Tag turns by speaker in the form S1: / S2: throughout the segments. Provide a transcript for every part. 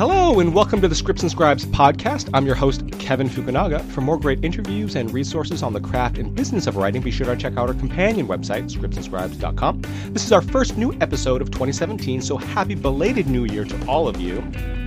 S1: Hello, and welcome to the Scripts and Scribes podcast. I'm your host, Kevin Fukunaga. For more great interviews and resources on the craft and business of writing, be sure to check out our companion website, scriptsandscribes.com. This is our first new episode of 2017, so happy belated new year to all of you.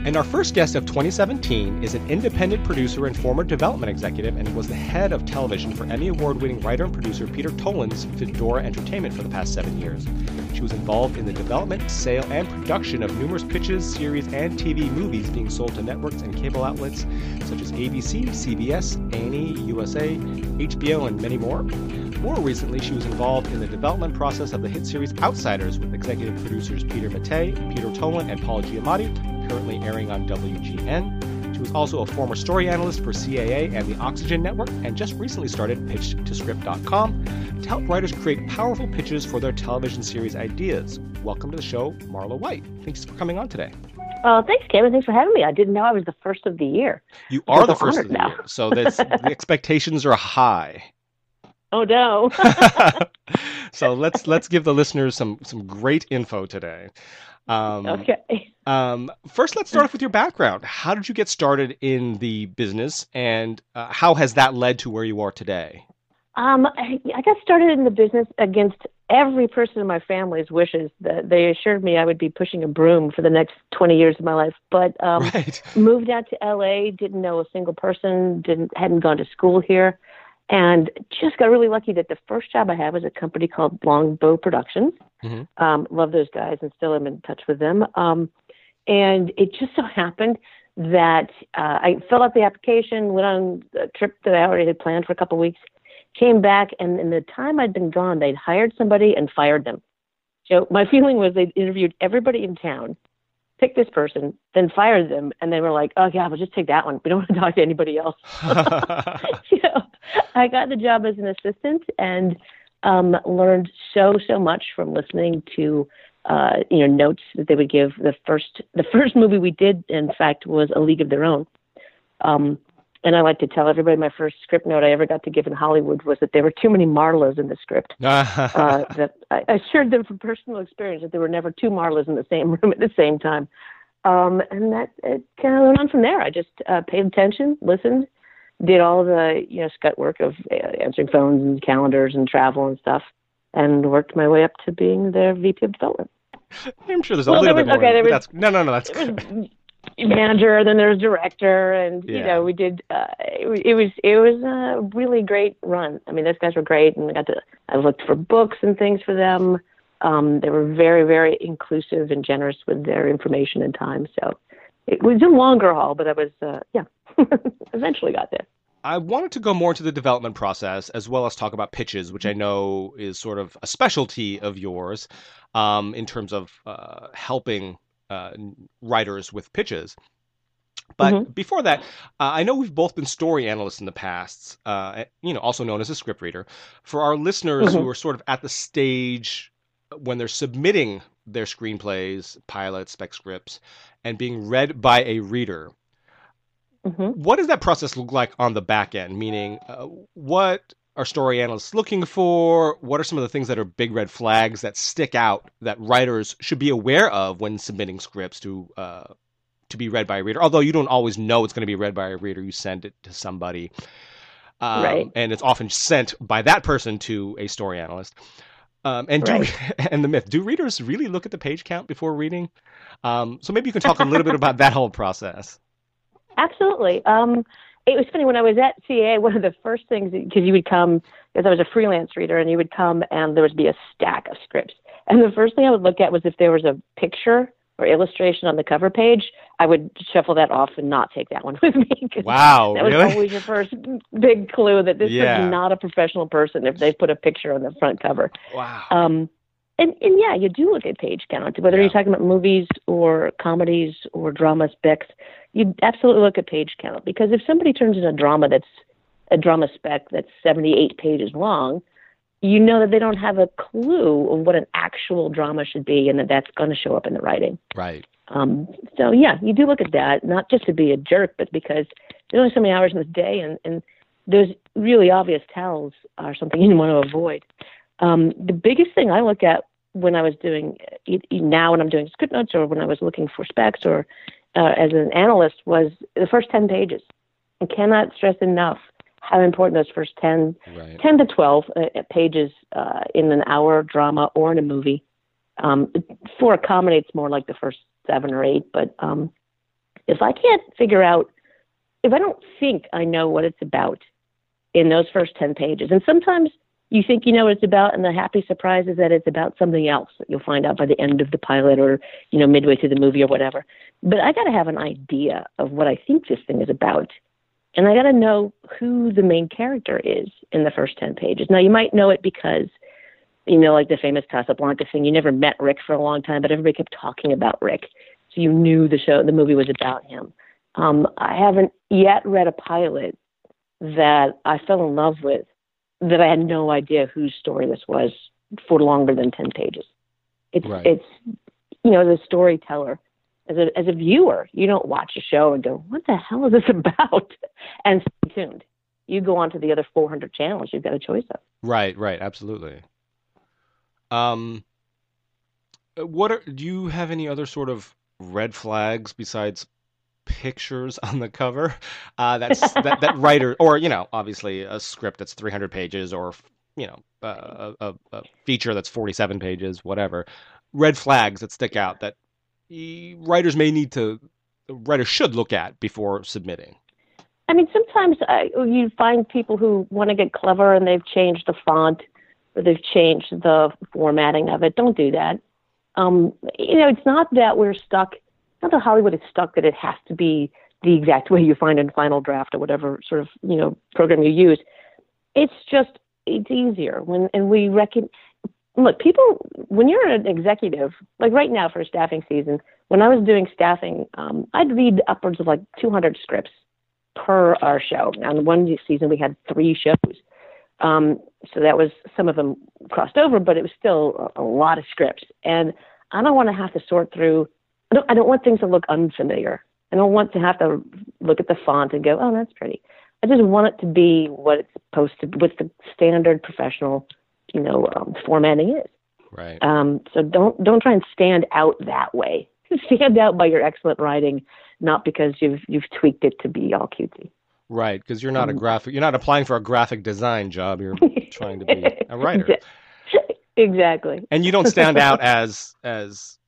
S1: And our first guest of 2017 is an independent producer and former development executive and was the head of television for Emmy Award winning writer and producer Peter Tolan's Fedora Entertainment for the past seven years. She was involved in the development, sale, and production of numerous pitches, series, and TV movies being sold to networks and cable outlets such as ABC, CBS, A&E, USA, HBO, and many more. More recently, she was involved in the development process of the hit series Outsiders with executive producers Peter Mattei, Peter Tolan, and Paul Giamatti, currently airing on WGN. She was also a former story analyst for CAA and the Oxygen Network, and just recently started PitchToScript.com to help writers create powerful pitches for their television series ideas. Welcome to the show, Marla White. Thanks for coming on today.
S2: Uh, thanks, Kevin. Thanks for having me. I didn't know I was the first of the year.
S1: You are the first of the now. year, so the expectations are high.
S2: Oh no!
S1: so let's let's give the listeners some some great info today.
S2: Um, okay.
S1: Um, first, let's start off with your background. How did you get started in the business, and uh, how has that led to where you are today?
S2: Um, I, I got started in the business against every person in my family's wishes. That they assured me I would be pushing a broom for the next 20 years of my life. But um, right. moved out to LA, didn't know a single person, didn't hadn't gone to school here, and just got really lucky that the first job I had was a company called Longbow Productions. Mm-hmm. Um, love those guys and still am in touch with them. Um, and it just so happened that uh, I filled out the application, went on a trip that I already had planned for a couple of weeks, came back, and in the time I'd been gone, they'd hired somebody and fired them. So my feeling was they'd interviewed everybody in town, picked this person, then fired them, and they were like, "Oh yeah, we'll just take that one. We don't want to talk to anybody else." you know, I got the job as an assistant and um, learned so so much from listening to uh, you know notes that they would give. The first the first movie we did, in fact, was A League of Their Own. Um, and I like to tell everybody my first script note I ever got to give in Hollywood was that there were too many Marlas in the script. uh, that I assured them from personal experience that there were never two Marlas in the same room at the same time. Um, and that it kind of went on from there. I just uh, paid attention, listened, did all the you know scut work of uh, answering phones and calendars and travel and stuff, and worked my way up to being their VP of development.
S1: I'm sure there's a well, little was, bit more. Okay, was, that's, no, no, no. That's
S2: manager. Then there's director, and yeah. you know we did. Uh, it, it was it was a really great run. I mean, those guys were great, and I got to. I looked for books and things for them. Um, they were very very inclusive and generous with their information and time. So it was a longer haul, but I was uh, yeah, eventually got there.
S1: I wanted to go more into the development process as well as talk about pitches, which I know is sort of a specialty of yours um, in terms of uh, helping uh, writers with pitches. But mm-hmm. before that, uh, I know we've both been story analysts in the past, uh, you know, also known as a script reader. For our listeners mm-hmm. who are sort of at the stage when they're submitting their screenplays, pilots, spec scripts, and being read by a reader, mm-hmm. what does that process look like on the back end? Meaning, uh, what are story analysts looking for? What are some of the things that are big red flags that stick out that writers should be aware of when submitting scripts to uh, to be read by a reader? Although you don't always know it's going to be read by a reader, you send it to somebody,
S2: um, right?
S1: And it's often sent by that person to a story analyst. Um, and do, right. and the myth: Do readers really look at the page count before reading? Um, so maybe you can talk a little bit about that whole process.
S2: Absolutely. Um, it was funny when I was at CA. One of the first things because you would come because I was a freelance reader, and you would come and there would be a stack of scripts. And the first thing I would look at was if there was a picture or illustration on the cover page, I would shuffle that off and not take that one with me.
S1: Wow,
S2: that was
S1: really?
S2: always your first big clue that this yeah. is not a professional person if they put a picture on the front cover.
S1: Wow.
S2: Um, and and yeah, you do look at page count, whether yeah. you're talking about movies or comedies or dramas, specs. You absolutely look at page count because if somebody turns in a drama that's a drama spec that's 78 pages long, you know that they don't have a clue of what an actual drama should be, and that that's going to show up in the writing.
S1: Right.
S2: Um, so yeah, you do look at that, not just to be a jerk, but because there's only so many hours in the day, and and those really obvious tells are something you want to avoid. Um, the biggest thing I look at when I was doing now when I'm doing script notes or when I was looking for specs or uh, as an analyst was the first 10 pages. I cannot stress enough how important those first 10, right. 10 to 12 uh, pages uh, in an hour drama or in a movie. Um, for a comedy, it's more like the first seven or eight. But um, if I can't figure out, if I don't think I know what it's about in those first 10 pages, and sometimes you think you know what it's about, and the happy surprise is that it's about something else that you'll find out by the end of the pilot or, you know, midway through the movie or whatever. But I got to have an idea of what I think this thing is about. And I got to know who the main character is in the first 10 pages. Now, you might know it because, you know, like the famous Casablanca thing, you never met Rick for a long time, but everybody kept talking about Rick. So you knew the show, the movie was about him. Um, I haven't yet read a pilot that I fell in love with that I had no idea whose story this was for longer than 10 pages. It's, right. it's, you know, the storyteller, as a, as a viewer, you don't watch a show and go, what the hell is this about? And stay tuned. You go on to the other 400 channels you've got a choice of.
S1: Right, right, absolutely. Um, what are, do you have any other sort of red flags besides pictures on the cover uh, that's that, that writer or you know obviously a script that's 300 pages or you know uh, a, a, feature that's 47 pages whatever red flags that stick out that writers may need to writers should look at before submitting
S2: i mean sometimes uh, you find people who want to get clever and they've changed the font or they've changed the formatting of it don't do that um, you know it's not that we're stuck not that Hollywood is stuck that it has to be the exact way you find in Final Draft or whatever sort of you know program you use. It's just it's easier when and we reckon. Look, people, when you're an executive, like right now for staffing season, when I was doing staffing, um, I'd read upwards of like 200 scripts per our show. In one season, we had three shows. Um, so that was some of them crossed over, but it was still a, a lot of scripts. And I don't want to have to sort through I don't, I don't want things to look unfamiliar. I don't want to have to look at the font and go, oh, that's pretty. I just want it to be what it's supposed to, what the standard professional, you know, um, formatting is.
S1: Right.
S2: Um, so don't don't try and stand out that way. stand out by your excellent writing, not because you've you've tweaked it to be all cutesy.
S1: Right, because you're not a mm-hmm. graphic. You're not applying for a graphic design job. You're trying to be a writer.
S2: Exactly.
S1: And you don't stand out as as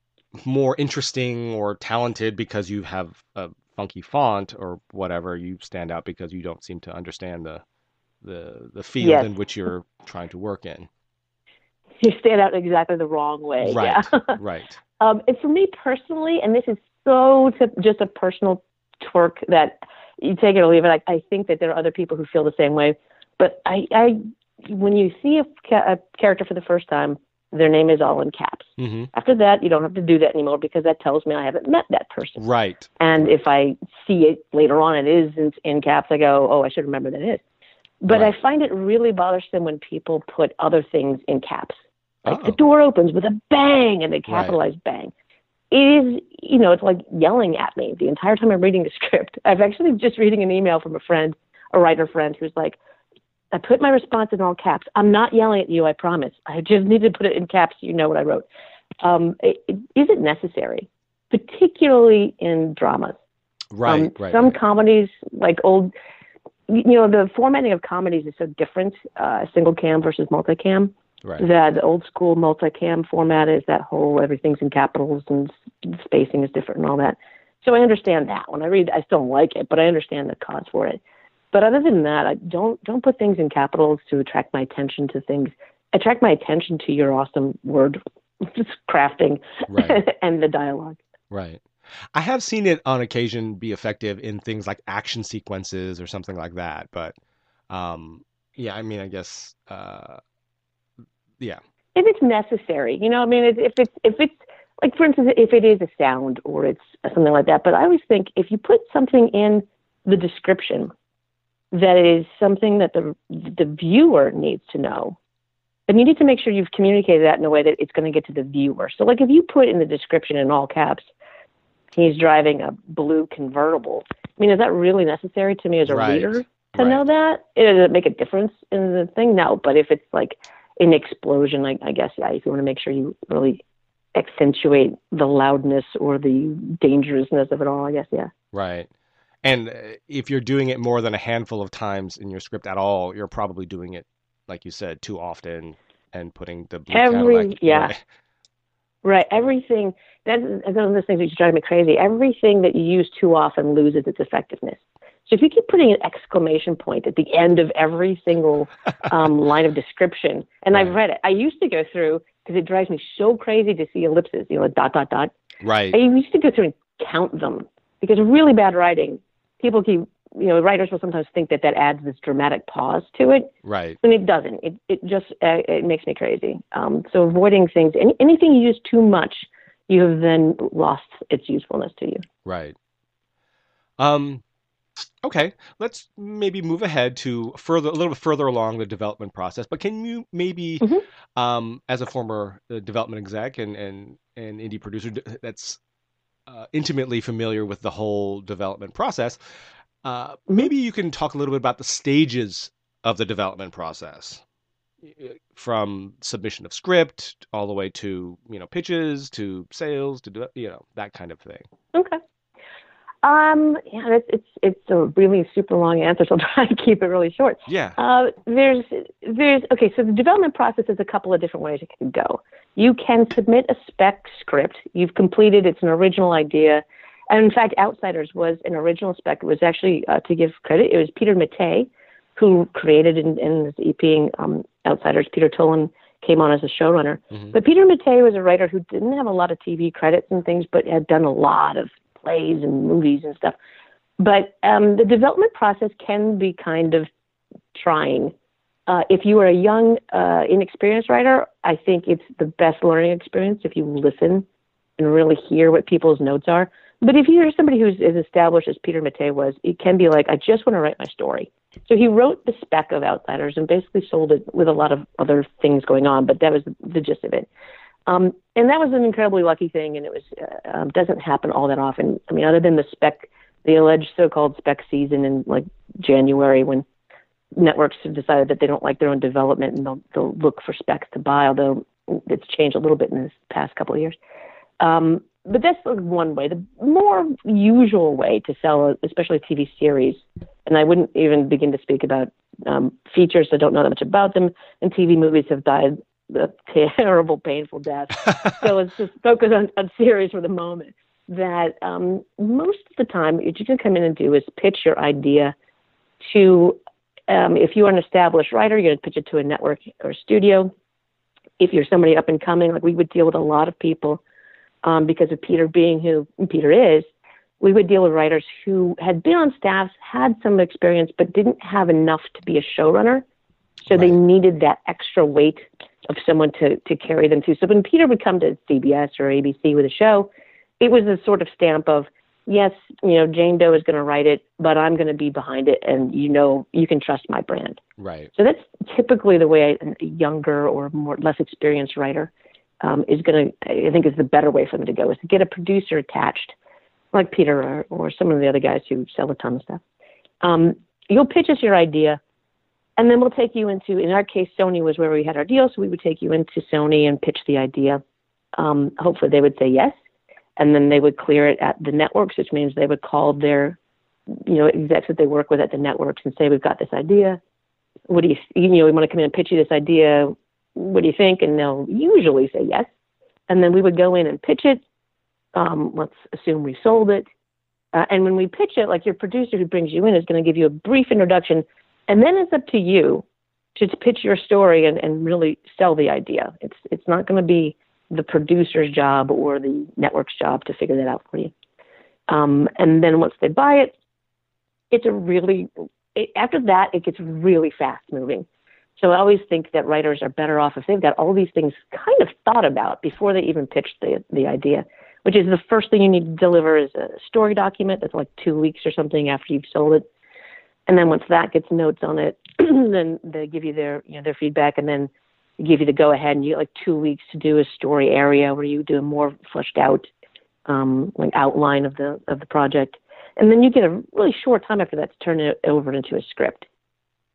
S1: more interesting or talented because you have a funky font or whatever. You stand out because you don't seem to understand the the the field yes. in which you're trying to work in.
S2: You stand out exactly the wrong way.
S1: Right.
S2: Yeah.
S1: right.
S2: Um, and for me personally, and this is so to, just a personal twerk that you take it or leave it. I, I think that there are other people who feel the same way. But I, I when you see a, ca- a character for the first time, their name is all in caps. Mm-hmm. After that, you don't have to do that anymore because that tells me I haven't met that person.
S1: Right.
S2: And if I see it later on, it is in, in caps. I go, oh, I should remember that it is. But right. I find it really bothersome when people put other things in caps. Like Uh-oh. the door opens with a bang and they capitalize right. bang. It is, you know, it's like yelling at me the entire time I'm reading the script. I've actually just reading an email from a friend, a writer friend, who's like, I put my response in all caps. I'm not yelling at you, I promise. I just need to put it in caps so you know what I wrote. Um, it, it, is it necessary, particularly in dramas?
S1: Right, um, right.
S2: Some
S1: right.
S2: comedies, like old, you know, the formatting of comedies is so different, uh, single cam versus multicam. Right. That old school multicam format is that whole everything's in capitals and spacing is different and all that. So I understand that. When I read, I still don't like it, but I understand the cause for it. But other than that, I don't don't put things in capitals to attract my attention to things. Attract my attention to your awesome word crafting right. and the dialogue.
S1: Right. I have seen it on occasion be effective in things like action sequences or something like that, but um, yeah, I mean, I guess, uh, yeah.
S2: If it's necessary, you know, I mean, if it's if it's like, for instance, if it is a sound or it's something like that, but I always think if you put something in the description that is something that the the viewer needs to know. And you need to make sure you've communicated that in a way that it's going to get to the viewer. So, like if you put in the description in all caps, he's driving a blue convertible. I mean, is that really necessary to me as a right. reader to right. know that? Does it make a difference in the thing? No. But if it's like an explosion, I, I guess, yeah, if you want to make sure you really accentuate the loudness or the dangerousness of it all. I guess, yeah.
S1: Right. And uh, if you're doing it more than a handful of times in your script at all, you're probably doing it, like you said, too often and putting the
S2: every
S1: Cadillac,
S2: yeah. Right. right. Everything that's one of those things that drive me crazy. Everything that you use too often loses its effectiveness. So if you keep putting an exclamation point at the end of every single um, line of description, and right. I've read it, I used to go through because it drives me so crazy to see ellipses, you know, dot dot dot.
S1: Right.
S2: I used to go through and count them because really bad writing, people keep, you know, writers will sometimes think that that adds this dramatic pause to it.
S1: Right.
S2: And it doesn't. It it just uh, it makes me crazy. Um, so avoiding things, any, anything you use too much, you have then lost its usefulness to you.
S1: Right. Um, Okay, let's maybe move ahead to further a little bit further along the development process. But can you maybe, mm-hmm. um, as a former uh, development exec and and and indie producer that's uh, intimately familiar with the whole development process, uh, mm-hmm. maybe you can talk a little bit about the stages of the development process, from submission of script all the way to you know pitches to sales to you know that kind of thing.
S2: Um, yeah, it's it's it's a really super long answer, so I'll try to keep it really short.
S1: Yeah.
S2: Uh, there's there's okay, so the development process is a couple of different ways it can go. You can submit a spec script. You've completed. It's an original idea. And in fact, Outsiders was an original spec. It was actually, uh, to give credit, it was Peter Mattei who created and, and is EPing um, Outsiders. Peter Tolan came on as a showrunner. Mm-hmm. But Peter Mattei was a writer who didn't have a lot of TV credits and things, but had done a lot of plays and movies and stuff. But um, the development process can be kind of trying. Uh, if you are a young, uh, inexperienced writer, I think it's the best learning experience if you listen and really hear what people's notes are. But if you're somebody who's as established as Peter Mattei was, it can be like, I just want to write my story. So he wrote the spec of Outsiders and basically sold it with a lot of other things going on, but that was the, the gist of it. Um, and that was an incredibly lucky thing, and it was uh, um, doesn't happen all that often. I mean, other than the spec, the alleged so-called spec season in like January when networks have decided that they don't like their own development and they'll, they'll look for specs to buy, although it's changed a little bit in this past couple of years. Um, but that's one way. The more usual way to sell, especially TV series, and I wouldn't even begin to speak about um, features. I don't know that much about them, and TV movies have died a terrible, painful death. so let's just focus on, on series for the moment. That um, most of the time, what you can come in and do is pitch your idea to, um, if you are an established writer, you're going to pitch it to a network or a studio. If you're somebody up and coming, like we would deal with a lot of people um, because of Peter being who Peter is, we would deal with writers who had been on staffs, had some experience, but didn't have enough to be a showrunner. So right. they needed that extra weight of someone to to carry them through. So when Peter would come to CBS or ABC with a show, it was a sort of stamp of yes, you know, Jane Doe is going to write it, but I'm going to be behind it, and you know, you can trust my brand.
S1: Right.
S2: So that's typically the way a younger or more less experienced writer um, is going to. I think is the better way for them to go is to get a producer attached, like Peter or, or some of the other guys who sell a ton of stuff. Um, you'll pitch us your idea and then we'll take you into, in our case, Sony was where we had our deal, so we would take you into Sony and pitch the idea. Um, hopefully, they would say yes, and then they would clear it at the networks, which means they would call their, you know, execs that they work with at the networks and say, "We've got this idea. What do you, you know, we want to come in and pitch you this idea. What do you think?" And they'll usually say yes, and then we would go in and pitch it. Um, let's assume we sold it. Uh, and when we pitch it, like your producer who brings you in is going to give you a brief introduction and then it's up to you to pitch your story and, and really sell the idea. It's it's not going to be the producer's job or the network's job to figure that out for you. Um, and then once they buy it, it's a really it, after that it gets really fast moving. So I always think that writers are better off if they've got all these things kind of thought about before they even pitch the the idea. Which is the first thing you need to deliver is a story document that's like two weeks or something after you've sold it and then once that gets notes on it, then they give you their you know their feedback, and then give you the go ahead, and you get like two weeks to do a story area where you do a more fleshed out um, like outline of the of the project, and then you get a really short time after that to turn it over into a script.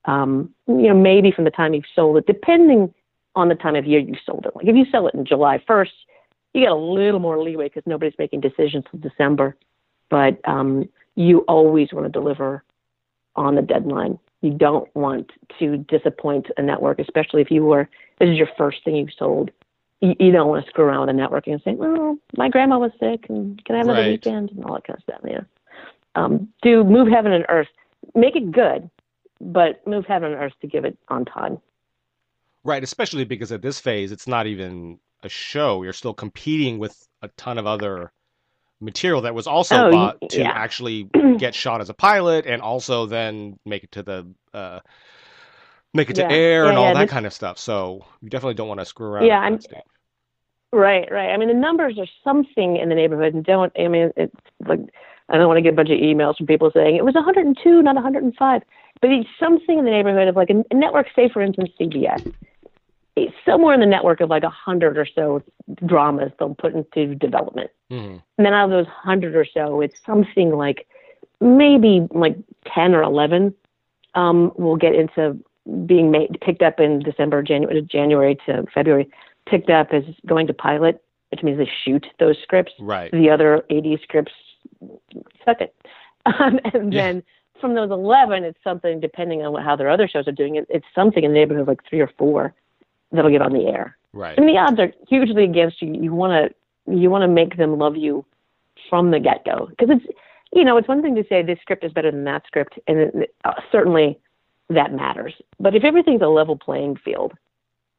S2: Um, you know, maybe from the time you've sold it, depending on the time of year you sold it. Like if you sell it in July 1st, you get a little more leeway because nobody's making decisions till December, but um, you always want to deliver on the deadline. You don't want to disappoint a network, especially if you were this is your first thing you've sold. You, you don't want to screw around with the networking and say, "Well, my grandma was sick, and can I have another right. weekend?" and all that kind of stuff. Yeah. Um, do move heaven and earth. Make it good, but move heaven and earth to give it on time.
S1: Right, especially because at this phase, it's not even a show. You're still competing with a ton of other material that was also oh, bought to yeah. actually get shot as a pilot and also then make it to the uh, make it to air yeah, and all that kind of stuff. So you definitely don't want to screw around.
S2: Yeah, I'm. Right, right. I mean, the numbers are something in the neighborhood, and don't. I mean, it's like I don't want to get a bunch of emails from people saying it was 102, not 105, but it's something in the neighborhood of like a, a network, say for instance CBS somewhere in the network of like a hundred or so dramas they'll put into development. Mm-hmm. And then out of those hundred or so, it's something like maybe like ten or eleven um, will get into being made picked up in December, January, January to February, picked up as going to pilot, which means they shoot those scripts.
S1: Right.
S2: The other eighty scripts, suck it. Um, and yeah. then from those eleven, it's something depending on what, how their other shows are doing. It, it's something in the neighborhood of like three or four that'll get on the air.
S1: Right.
S2: And the odds are hugely against you. You want to you want to make them love you from the get go because it's you know it's one thing to say this script is better than that script, and it, uh, certainly that matters. But if everything's a level playing field,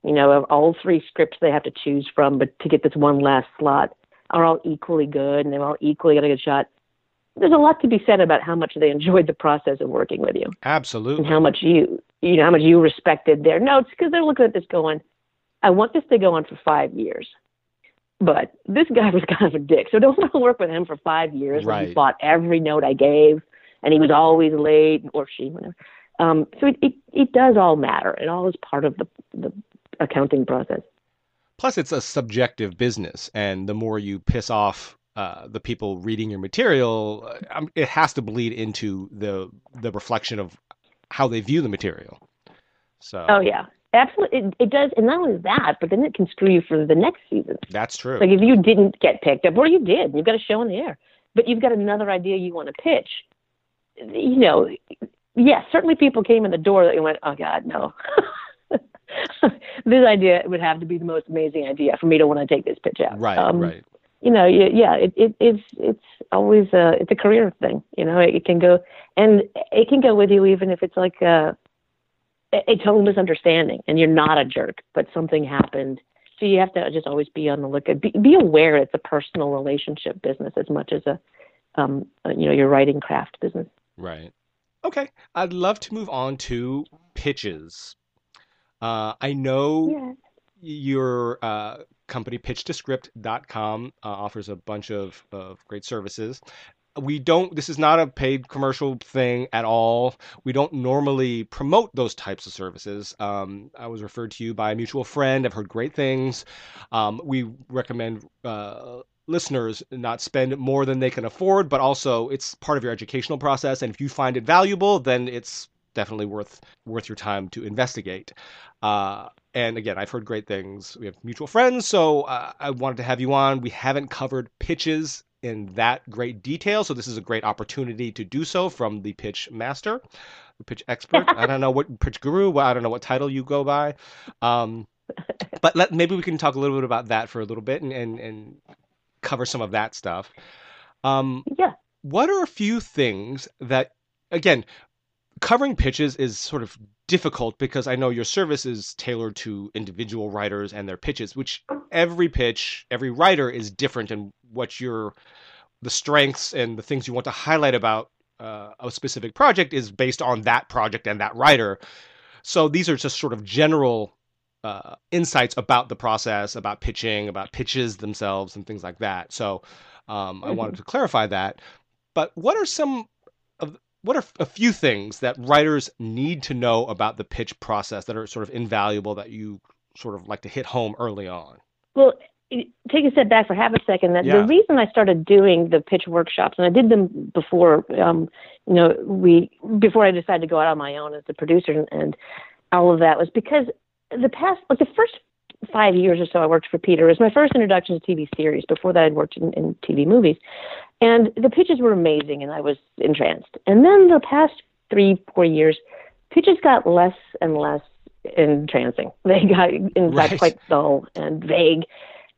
S2: you know, of all three scripts they have to choose from, but to get this one last slot are all equally good and they're all equally going to get shot. There's a lot to be said about how much they enjoyed the process of working with you.
S1: Absolutely.
S2: And how much you you know, how much you respected their notes because they're looking at this going, I want this to go on for five years. But this guy was kind of a dick, so don't want to work with him for five years.
S1: Right.
S2: He bought every note I gave, and he was always late, or she, whatever. Um, so it, it it does all matter. It all is part of the the accounting process.
S1: Plus, it's a subjective business, and the more you piss off uh, the people reading your material, uh, um, it has to bleed into the the reflection of how they view the material. So.
S2: Oh yeah, absolutely. It, it does, and not only that, but then it can screw you for the next season.
S1: That's true.
S2: Like if you didn't get picked up, or you did, you've got a show in the air, but you've got another idea you want to pitch. You know, yes, certainly people came in the door that went, oh God, no. this idea would have to be the most amazing idea for me to want to take this pitch out.
S1: Right, um, right.
S2: You know, yeah, it, it, it's it's always a it's a career thing. You know, it, it can go and it can go with you even if it's like a, a total misunderstanding and you're not a jerk, but something happened. So you have to just always be on the lookout. Be, be aware it's a personal relationship business as much as a, um, a, you know, your writing craft business.
S1: Right. Okay. I'd love to move on to pitches. Uh, I know yeah. Your uh, company, pitch2script.com, uh, offers a bunch of, of great services. We don't this is not a paid commercial thing at all. We don't normally promote those types of services. Um, i was referred to you by a mutual friend. I've heard great things. Um, we recommend uh, listeners not spend more than they can afford but also it's part of your educational process. And if you find it valuable then it's definitely worth worth your time to investigate uh, and again, I've heard great things. We have mutual friends, so uh, I wanted to have you on. We haven't covered pitches in that great detail. So this is a great opportunity to do so from the pitch master, the pitch expert. I don't know what pitch guru. Well, I don't know what title you go by. Um, but let, maybe we can talk a little bit about that for a little bit and, and, and cover some of that stuff. Um,
S2: yeah.
S1: What are a few things that, again, covering pitches is sort of difficult because I know your service is tailored to individual writers and their pitches, which every pitch, every writer is different in what your the strengths and the things you want to highlight about uh, a specific project is based on that project and that writer. So these are just sort of general uh, insights about the process, about pitching, about pitches themselves, and things like that. So um, mm-hmm. I wanted to clarify that. But what are some what are a few things that writers need to know about the pitch process that are sort of invaluable that you sort of like to hit home early on?
S2: Well, take a step back for half a second. That
S1: yeah.
S2: the reason I started doing the pitch workshops, and I did them before, um, you know, we before I decided to go out on my own as a producer and, and all of that was because the past, like the first five years or so, I worked for Peter. It was my first introduction to TV series. Before that, I'd worked in, in TV movies. And the pitches were amazing, and I was entranced. And then the past three, four years, pitches got less and less entrancing. They got, in fact, quite dull and vague.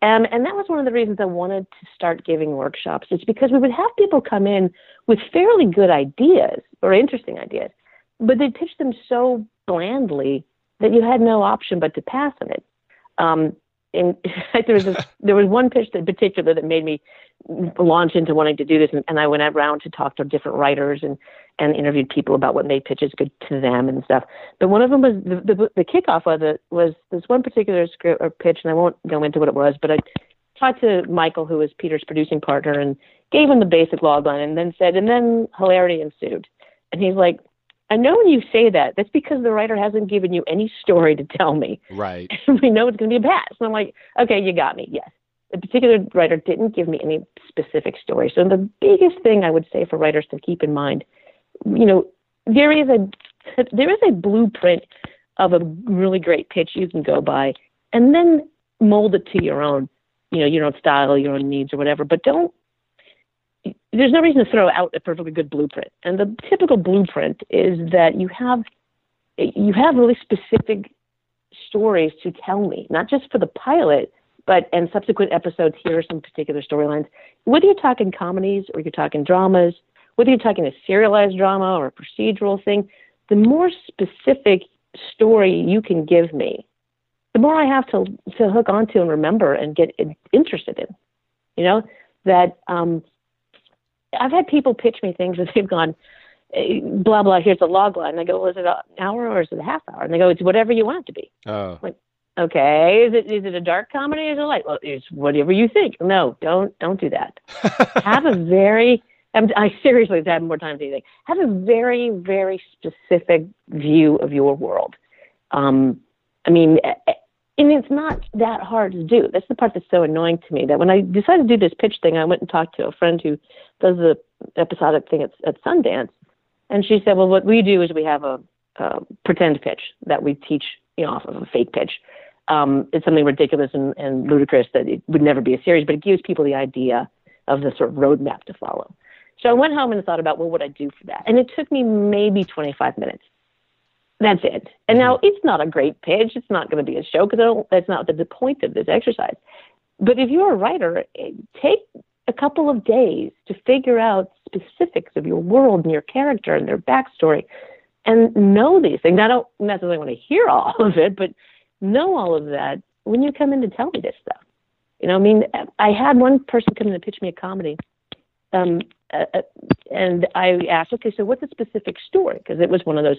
S2: And, and that was one of the reasons I wanted to start giving workshops. It's because we would have people come in with fairly good ideas or interesting ideas, but they'd pitch them so blandly that you had no option but to pass on it. Um, and there was a, there was one pitch in particular that made me launch into wanting to do this, and, and I went around to talk to different writers and and interviewed people about what made pitches good to them and stuff. But one of them was the the, the kickoff of it was this one particular script or pitch, and I won't go into what it was, but I talked to Michael, who was Peter's producing partner, and gave him the basic logline, and then said, and then hilarity ensued, and he's like, I know when you say that, that's because the writer hasn't given you any story to tell me.
S1: Right.
S2: we know it's going to be a pass. And I'm like, okay, you got me. Yes. The particular writer didn't give me any specific story. So the biggest thing I would say for writers to keep in mind, you know, there is a there is a blueprint of a really great pitch you can go by, and then mold it to your own, you know, your own style, your own needs, or whatever. But don't there's no reason to throw out a perfectly good blueprint. And the typical blueprint is that you have you have really specific stories to tell me, not just for the pilot, but and subsequent episodes. Here are some particular storylines. Whether you're talking comedies or you're talking dramas, whether you're talking a serialized drama or a procedural thing, the more specific story you can give me, the more I have to to hook onto and remember and get interested in. You know that um, I've had people pitch me things and they've gone, eh, blah blah. Here's a log line. And I go, well, is it an hour or is it a half hour? And they go, it's whatever you want it to be.
S1: Oh.
S2: Like, okay, is it is it a dark comedy? Or is it light? Well, it's whatever you think. No, don't don't do that. have a very I'm, I seriously have more time than you think. Have a very, very specific view of your world. Um, I mean, eh, eh, and it's not that hard to do. That's the part that's so annoying to me. That when I decided to do this pitch thing, I went and talked to a friend who does the episodic thing at, at Sundance, and she said, "Well, what we do is we have a, a pretend pitch that we teach, you know, off of a fake pitch. Um, it's something ridiculous and, and ludicrous that it would never be a series, but it gives people the idea of the sort of roadmap to follow." So I went home and thought about, well, what would I do for that? And it took me maybe 25 minutes that's it. And now mm-hmm. it's not a great pitch. It's not going to be a show because that's not the, point of this exercise. But if you're a writer, eh, take a couple of days to figure out specifics of your world and your character and their backstory and know these things. I don't necessarily want to hear all of it, but know all of that when you come in to tell me this stuff. You know, I mean, I had one person come in and pitch me a comedy. Um, uh, uh and I asked, okay, so what's a specific story? Because it was one of those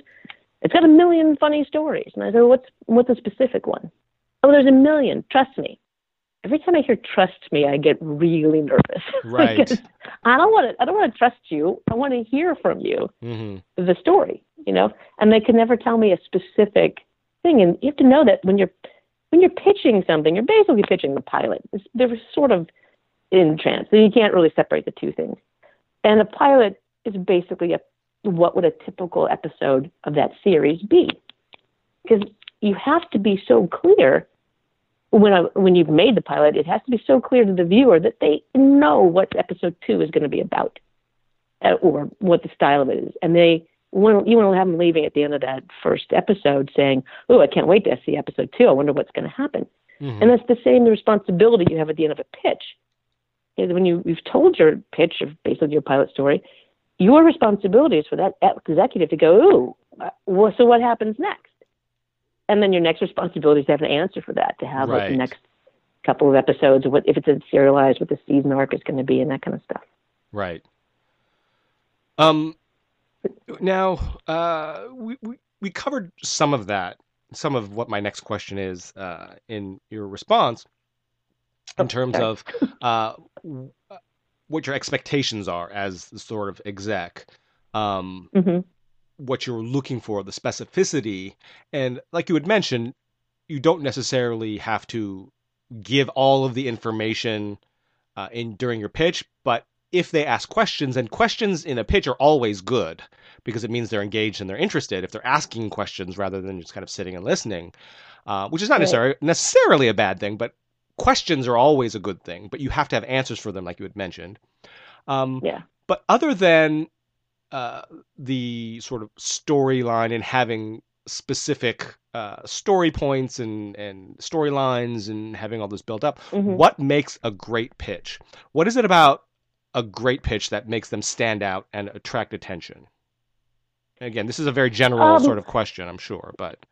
S2: it's got a million funny stories. And I said, what's, what's a specific one? Oh, there's a million. Trust me. Every time I hear trust me, I get really nervous.
S1: Right. because
S2: I don't want to, I don't want to trust you. I want to hear from you
S1: mm-hmm.
S2: the story, you know, and they can never tell me a specific thing. And you have to know that when you're, when you're pitching something, you're basically pitching the pilot. It's, they're sort of in trance. So you can't really separate the two things. And a pilot is basically a what would a typical episode of that series be? Because you have to be so clear when I, when you've made the pilot, it has to be so clear to the viewer that they know what episode two is going to be about, uh, or what the style of it is, and they want you want to have them leaving at the end of that first episode saying, "Oh, I can't wait to see episode two. I wonder what's going to happen." Mm-hmm. And that's the same responsibility you have at the end of a pitch. Is when you, you've told your pitch of basically your pilot story, your responsibility is for that executive to go, ooh, well, so what happens next? And then your next responsibility is to have an answer for that, to have
S1: right.
S2: like the next couple of episodes, what if it's a serialized, what the season arc is going to be, and that kind of stuff.
S1: Right. Um. Now, uh, we, we we covered some of that, some of what my next question is, uh, in your response, in oh, terms sorry. of uh, what your expectations are as the sort of exec, um,
S2: mm-hmm.
S1: what you're looking for, the specificity, and like you had mentioned, you don't necessarily have to give all of the information uh, in during your pitch, but if they ask questions, and questions in a pitch are always good, because it means they're engaged and they're interested if they're asking questions rather than just kind of sitting and listening, uh, which is not right. necessarily necessarily a bad thing, but questions are always a good thing. But you have to have answers for them, like you had mentioned.
S2: Um, yeah.
S1: But other than uh, the sort of storyline and having specific uh, story points and, and storylines and having all this built up, mm-hmm. what makes a great pitch? What is it about a great pitch that makes them stand out and attract attention? Again, this is a very general um, sort of question, I'm sure, but.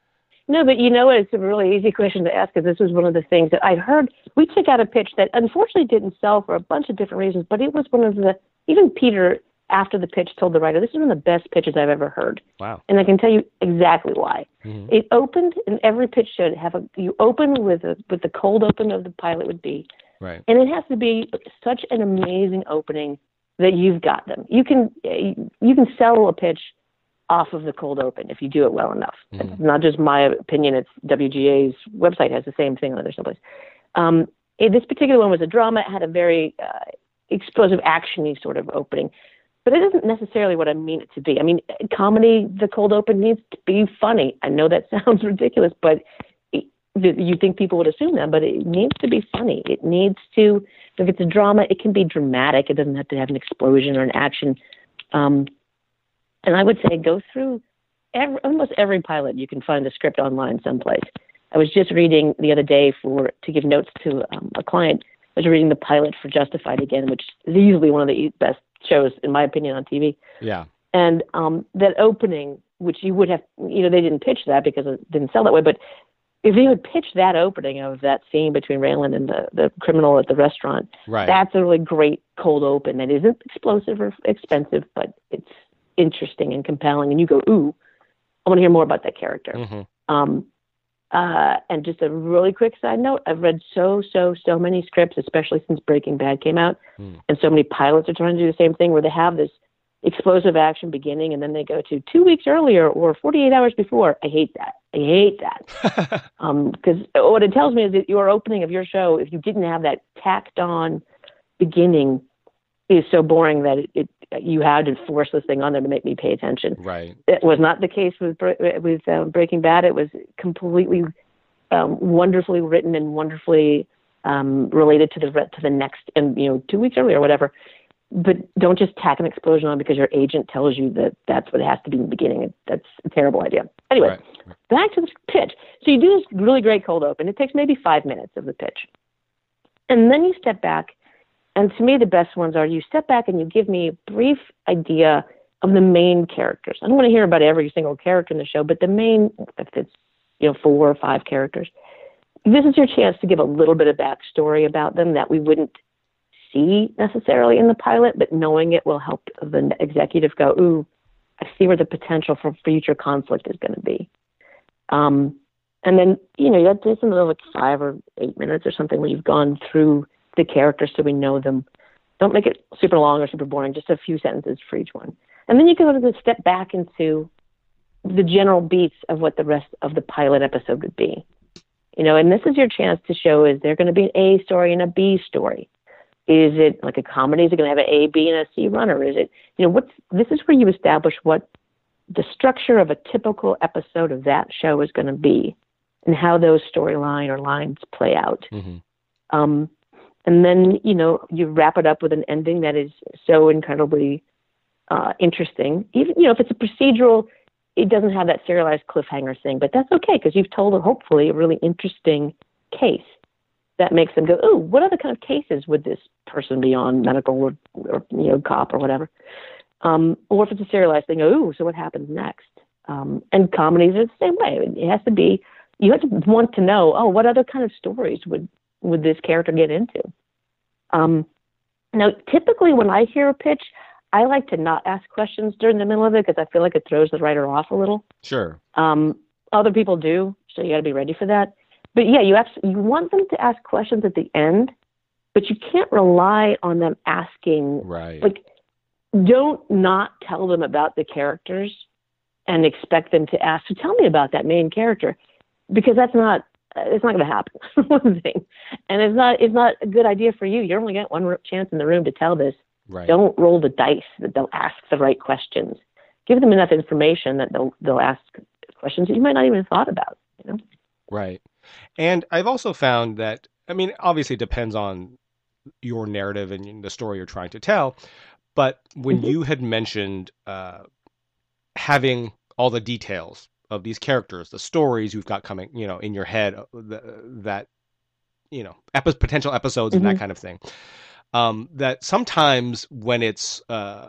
S2: No, but you know what? It's a really easy question to ask because this was one of the things that I heard. We took out a pitch that unfortunately didn't sell for a bunch of different reasons, but it was one of the, even Peter after the pitch told the writer, this is one of the best pitches I've ever heard.
S1: Wow.
S2: And I can tell you exactly why. Mm-hmm. It opened, and every pitch should have a, you open with a, with the cold open of the pilot would be.
S1: Right.
S2: And it has to be such an amazing opening that you've got them. You can, you can sell a pitch off of the cold open if you do it well enough. Mm-hmm. It's not just my opinion. It's WGA's website has the same thing on other someplace. Um, this particular one was a drama. It had a very uh, explosive, actiony sort of opening but it isn't necessarily what I mean it to be. I mean, comedy, the cold open needs to be funny. I know that sounds ridiculous, but it, you think people would assume that, but it needs to be funny. It needs to, if it's a drama, it can be dramatic. It doesn't have to have an explosion or an action. Um, and I would say go through every, almost every pilot. You can find the script online someplace. I was just reading the other day for to give notes to um, a client. I was reading the pilot for Justified again, which is easily one of the best shows, in my opinion, on TV.
S1: Yeah.
S2: And um, that opening, which you would have, you know, they didn't pitch that because it didn't sell that way, but if they would pitch that opening of that scene between Raylan and the, the criminal at the restaurant,
S1: right.
S2: that's a really great cold open that isn't explosive or expensive, but it's interesting and compelling. And you go, ooh, I want to hear more about that character. Mm-hmm. Um, uh, and just a really quick side note, I've read so, so, so many scripts, especially since Breaking Bad came out. Mm. And so many pilots are trying to do the same thing where they have this explosive action beginning and then they go to two weeks earlier or 48 hours before. I hate that. I hate that. um, because what it tells me is that your opening of your show, if you didn't have that tacked on beginning, is so boring that it, it you had to force this thing on there to make me pay attention.
S1: Right.
S2: It was not the case with with um, Breaking Bad. It was completely um, wonderfully written and wonderfully um, related to the to the next and you know two weeks earlier or whatever. But don't just tack an explosion on because your agent tells you that that's what it has to be in the beginning. That's a terrible idea. Anyway, right. back to the pitch. So you do this really great cold open. It takes maybe five minutes of the pitch, and then you step back and to me, the best ones are you step back and you give me a brief idea of the main characters. I don't want to hear about every single character in the show, but the main, if it's you know four or five characters, this is your chance to give a little bit of backstory about them that we wouldn't see necessarily in the pilot, but knowing it will help the executive go, ooh, I see where the potential for future conflict is going to be. Um, and then, you know, to do something like five or eight minutes or something where you've gone through the characters so we know them. Don't make it super long or super boring, just a few sentences for each one. And then you can sort of step back into the general beats of what the rest of the pilot episode would be. You know, and this is your chance to show is there going to be an A story and a B story? Is it like a comedy? Is it going to have an A, B, and a C runner? Is it, you know, what's this is where you establish what the structure of a typical episode of that show is going to be and how those storyline or lines play out. Mm-hmm. Um, and then you know you wrap it up with an ending that is so incredibly uh, interesting. Even you know if it's a procedural, it doesn't have that serialized cliffhanger thing, but that's okay because you've told hopefully a really interesting case that makes them go, oh, what other kind of cases would this person be on, medical or, or you know cop or whatever. Um, or if it's a serialized thing, oh, so what happens next? Um, and comedies are the same way. It has to be you have to want to know, oh, what other kind of stories would would this character get into? Um, now, typically when I hear a pitch, I like to not ask questions during the middle of it because I feel like it throws the writer off a little.
S1: Sure.
S2: Um, other people do, so you got to be ready for that. But yeah, you abs- you want them to ask questions at the end, but you can't rely on them asking.
S1: Right.
S2: Like, don't not tell them about the characters and expect them to ask. So tell me about that main character, because that's not it's not going to happen. one thing, and it's not it's not a good idea for you. You're only getting one chance in the room to tell this.
S1: Right.
S2: Don't roll the dice. Don't ask the right questions. give them enough information that they'll they'll ask questions that you might not even have thought about. You know.
S1: Right. And I've also found that I mean, obviously, it depends on your narrative and the story you're trying to tell. But when mm-hmm. you had mentioned uh, having all the details of these characters, the stories you've got coming, you know, in your head, uh, that you know, epi- potential episodes mm-hmm. and that mm-hmm. kind of thing. Um, that sometimes when it's uh,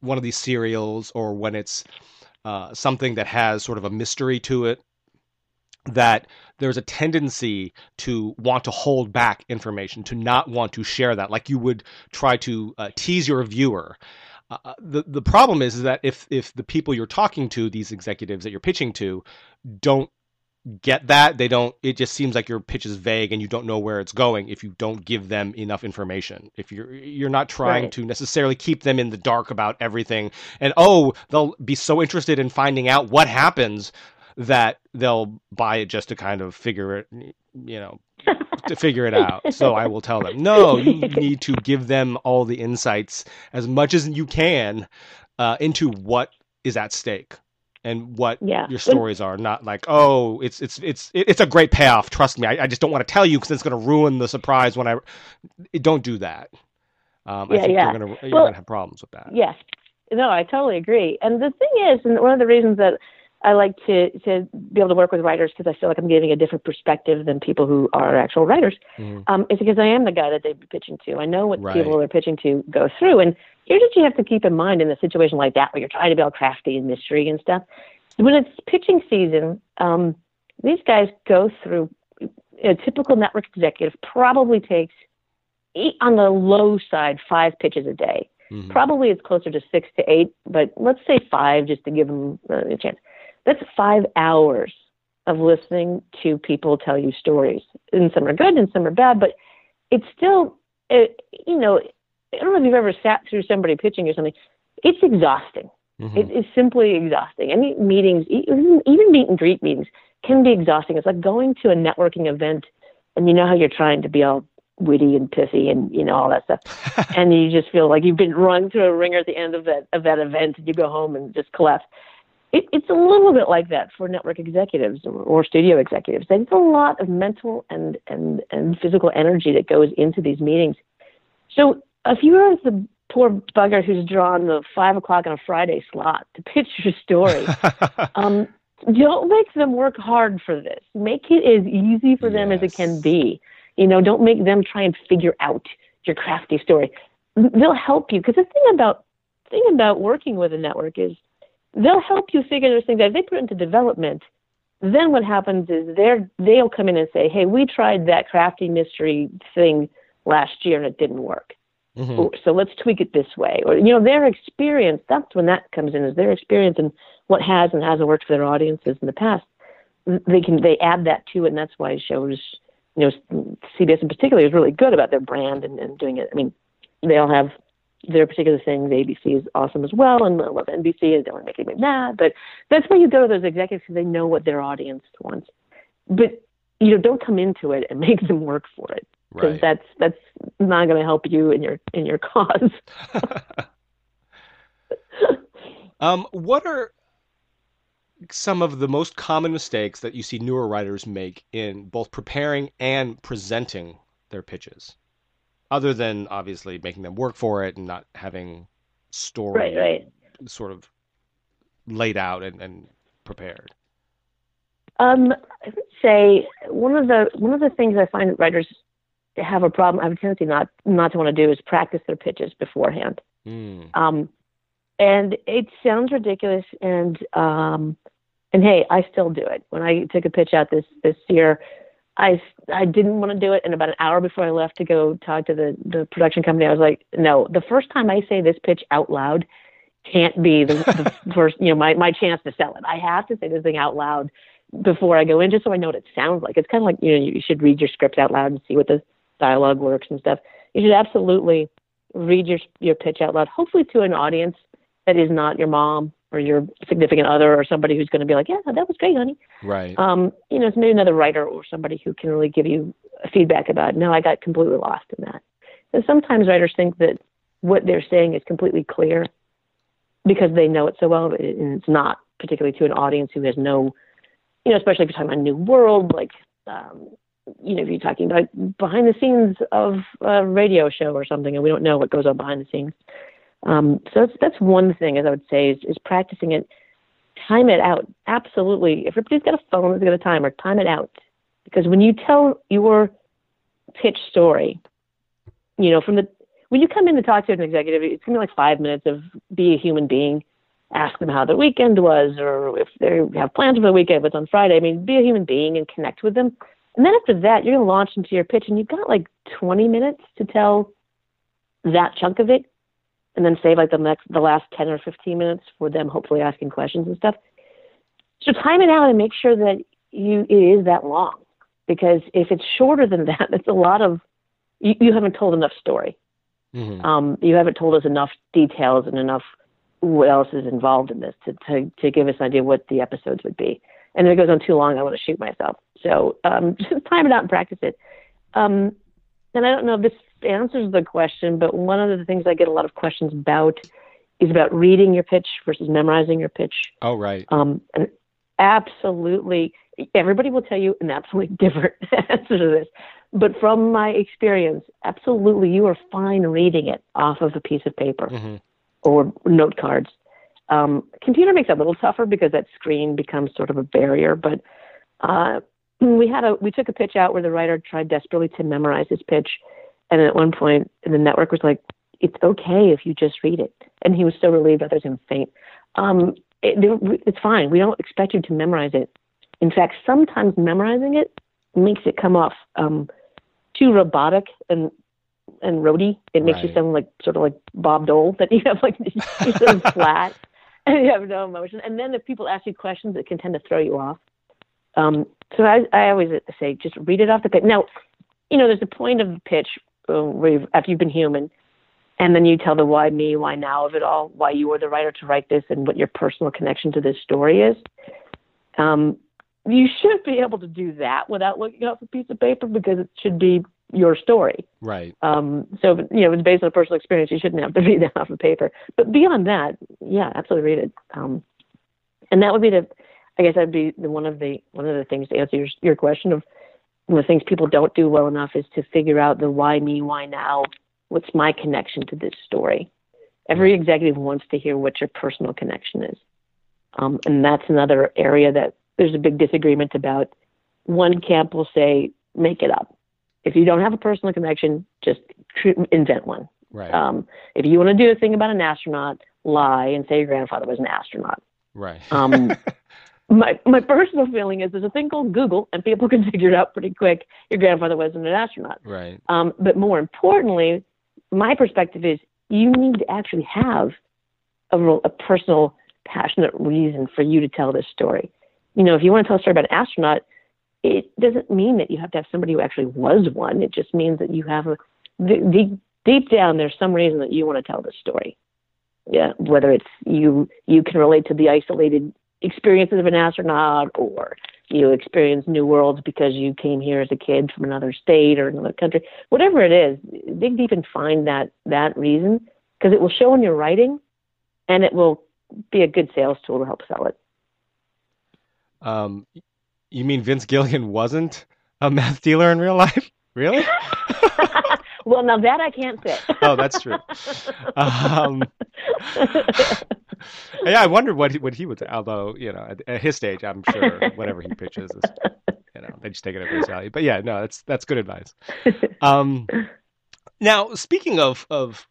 S1: one of these serials or when it's uh, something that has sort of a mystery to it, that there's a tendency to want to hold back information, to not want to share that, like you would try to uh, tease your viewer. Uh, uh, the the problem is, is that if if the people you're talking to, these executives that you're pitching to, don't get that, they don't. It just seems like your pitch is vague and you don't know where it's going if you don't give them enough information. If you're you're not trying right. to necessarily keep them in the dark about everything, and oh, they'll be so interested in finding out what happens that they'll buy it just to kind of figure it, you know, to figure it out. So I will tell them, no, you need to give them all the insights as much as you can uh, into what is at stake and what yeah. your stories are. Not like, oh, it's it's it's it's a great payoff. Trust me, I, I just don't want to tell you because it's going to ruin the surprise when I. Don't do that. Um,
S2: yeah, I think yeah.
S1: you're going to you're well, going to have problems with that.
S2: Yes. No, I totally agree. And the thing is, and one of the reasons that I like to to be able to work with writers because I feel like I'm giving a different perspective than people who are actual writers. Mm-hmm. Um, is because I am the guy that they're pitching to. I know what right. people they're pitching to go through, and here's what you have to keep in mind in a situation like that where you're trying to build crafty and mystery and stuff. When it's pitching season, um, these guys go through. A typical network executive probably takes eight, on the low side five pitches a day. Mm-hmm. Probably it's closer to six to eight, but let's say five just to give them uh, a chance that's five hours of listening to people tell you stories. And some are good and some are bad, but it's still, it, you know, I don't know if you've ever sat through somebody pitching or something. It's exhausting. Mm-hmm. It is simply exhausting. Any meetings, even, even meet and greet meetings, can be exhausting. It's like going to a networking event and you know how you're trying to be all witty and pithy and you know all that stuff and you just feel like you've been run through a ringer at the end of that of that event and you go home and just collapse it, it's a little bit like that for network executives or, or studio executives. There's a lot of mental and, and, and physical energy that goes into these meetings. So if you're the poor bugger who's drawn the five o'clock on a Friday slot to pitch your story, um, don't make them work hard for this. Make it as easy for them yes. as it can be. You know, don't make them try and figure out your crafty story. They'll help you because the thing about thing about working with a network is they'll help you figure those things out. If they put it into development, then what happens is they're they'll come in and say, "Hey, we tried that crafty mystery thing last year and it didn't work. Mm-hmm. So let's tweak it this way." Or you know, their experience. That's when that comes in is their experience and what has and hasn't worked for their audiences in the past. They can they add that to it, and that's why shows, you know, CBS in particular is really good about their brand and, and doing it. I mean, they all have there are particular things. ABC is awesome as well, and I love NBC. I don't want to make anybody mad, but that's where you go to those executives because they know what their audience wants. But you know, don't come into it and make them work for it because right. that's that's not going to help you in your in your cause.
S1: um, what are some of the most common mistakes that you see newer writers make in both preparing and presenting their pitches? Other than obviously making them work for it and not having story
S2: right, right.
S1: sort of laid out and, and prepared?
S2: Um, I would say one of the one of the things I find that writers have a problem, I have a tendency not not to want to do is practice their pitches beforehand. Mm. Um, and it sounds ridiculous, and um, and hey, I still do it. When I took a pitch out this this year, I I didn't want to do it, and about an hour before I left to go talk to the the production company, I was like, no, the first time I say this pitch out loud can't be the, the first, you know, my my chance to sell it. I have to say this thing out loud before I go in, just so I know what it sounds like. It's kind of like you know, you should read your script out loud and see what the dialogue works and stuff. You should absolutely read your your pitch out loud, hopefully to an audience that is not your mom or your significant other or somebody who's going to be like, yeah, that was great, honey.
S1: Right.
S2: Um, you know, it's maybe another writer or somebody who can really give you feedback about, no, I got completely lost in that. And sometimes writers think that what they're saying is completely clear. because they know it so well, and it's not particularly to an audience who has no, you know, especially if you're talking about New World, like, um, you know, if you're talking about behind the scenes of a radio show or something, and we don't know what goes on behind the scenes. Um, so that's that's one thing, as I would say, is, is practicing it. Time it out. Absolutely. If everybody's got a phone that's got a timer, time it out. Because when you tell your pitch story, you know, from the when you come in to talk to an executive, it's gonna be like five minutes of be a human being, ask them how their weekend was, or if they have plans for the weekend, what's on Friday. I mean, be a human being and connect with them. And then after that, you're gonna launch into your pitch, and you've got like 20 minutes to tell that chunk of it and then save like the next the last 10 or 15 minutes for them hopefully asking questions and stuff. So time it out and make sure that you it is that long because if it's shorter than that it's a lot of you, you haven't told enough story. Mm-hmm. um, you haven't told us enough details and enough what else is involved in this to, to, to give us an idea what the episodes would be. And if it goes on too long i want to shoot myself. So um, just time it out and practice it. Um, and i don't know if this answers the question, but one of the things I get a lot of questions about is about reading your pitch versus memorizing your pitch.
S1: Oh, right.
S2: Um, and absolutely, everybody will tell you an absolutely different answer to this. But from my experience, absolutely, you are fine reading it off of a piece of paper mm-hmm. or note cards. Um, computer makes it a little tougher because that screen becomes sort of a barrier. But uh, we had a we took a pitch out where the writer tried desperately to memorize his pitch, and at one point, the network was like, "It's okay if you just read it," and he was so relieved. Others him faint. Um, it, it's fine. We don't expect you to memorize it. In fact, sometimes memorizing it makes it come off um, too robotic and and roady. It makes right. you sound like sort of like Bob Dole that you have like you're sort of flat and you have no emotion. And then if people ask you questions, it can tend to throw you off. Um, so I, I always say just read it off the page. Now, you know, there's a point of the pitch after you've been human, and then you tell the why me, why now of it all, why you were the writer to write this, and what your personal connection to this story is. Um, you should be able to do that without looking off a piece of paper because it should be your story.
S1: Right.
S2: Um, so, you know, it's based on a personal experience. You shouldn't have to read that off of paper. But beyond that, yeah, absolutely read it. Um, and that would be the, I guess that'd be the, one of the one of the things to answer your your question of one of the things people don't do well enough is to figure out the why me, why now. What's my connection to this story? Every executive wants to hear what your personal connection is. Um, and that's another area that there's a big disagreement about. One camp will say, make it up. If you don't have a personal connection, just invent one.
S1: Right.
S2: Um, if you want to do a thing about an astronaut, lie and say your grandfather was an astronaut.
S1: Right.
S2: Um, my my personal feeling is there's a thing called Google, and people can figure it out pretty quick. Your grandfather wasn't an astronaut.
S1: Right.
S2: Um, but more importantly, my perspective is you need to actually have a, real, a personal, passionate reason for you to tell this story. You know, if you want to tell a story about an astronaut, it doesn't mean that you have to have somebody who actually was one. It just means that you have a deep, deep down there's some reason that you want to tell this story. Yeah, whether it's you you can relate to the isolated experiences of an astronaut or you experience new worlds because you came here as a kid from another state or another country whatever it is dig deep and find that that reason because it will show in your writing and it will be a good sales tool to help sell it.
S1: Um you mean vince gilligan wasn't a meth dealer in real life? Really
S2: well now that i can't say
S1: oh that's true um yeah, I wonder what he, what he would say. Although you know, at, at his stage, I'm sure whatever he pitches is, you know, they just take it at face value. But yeah, no, that's that's good advice. Um, now, speaking of of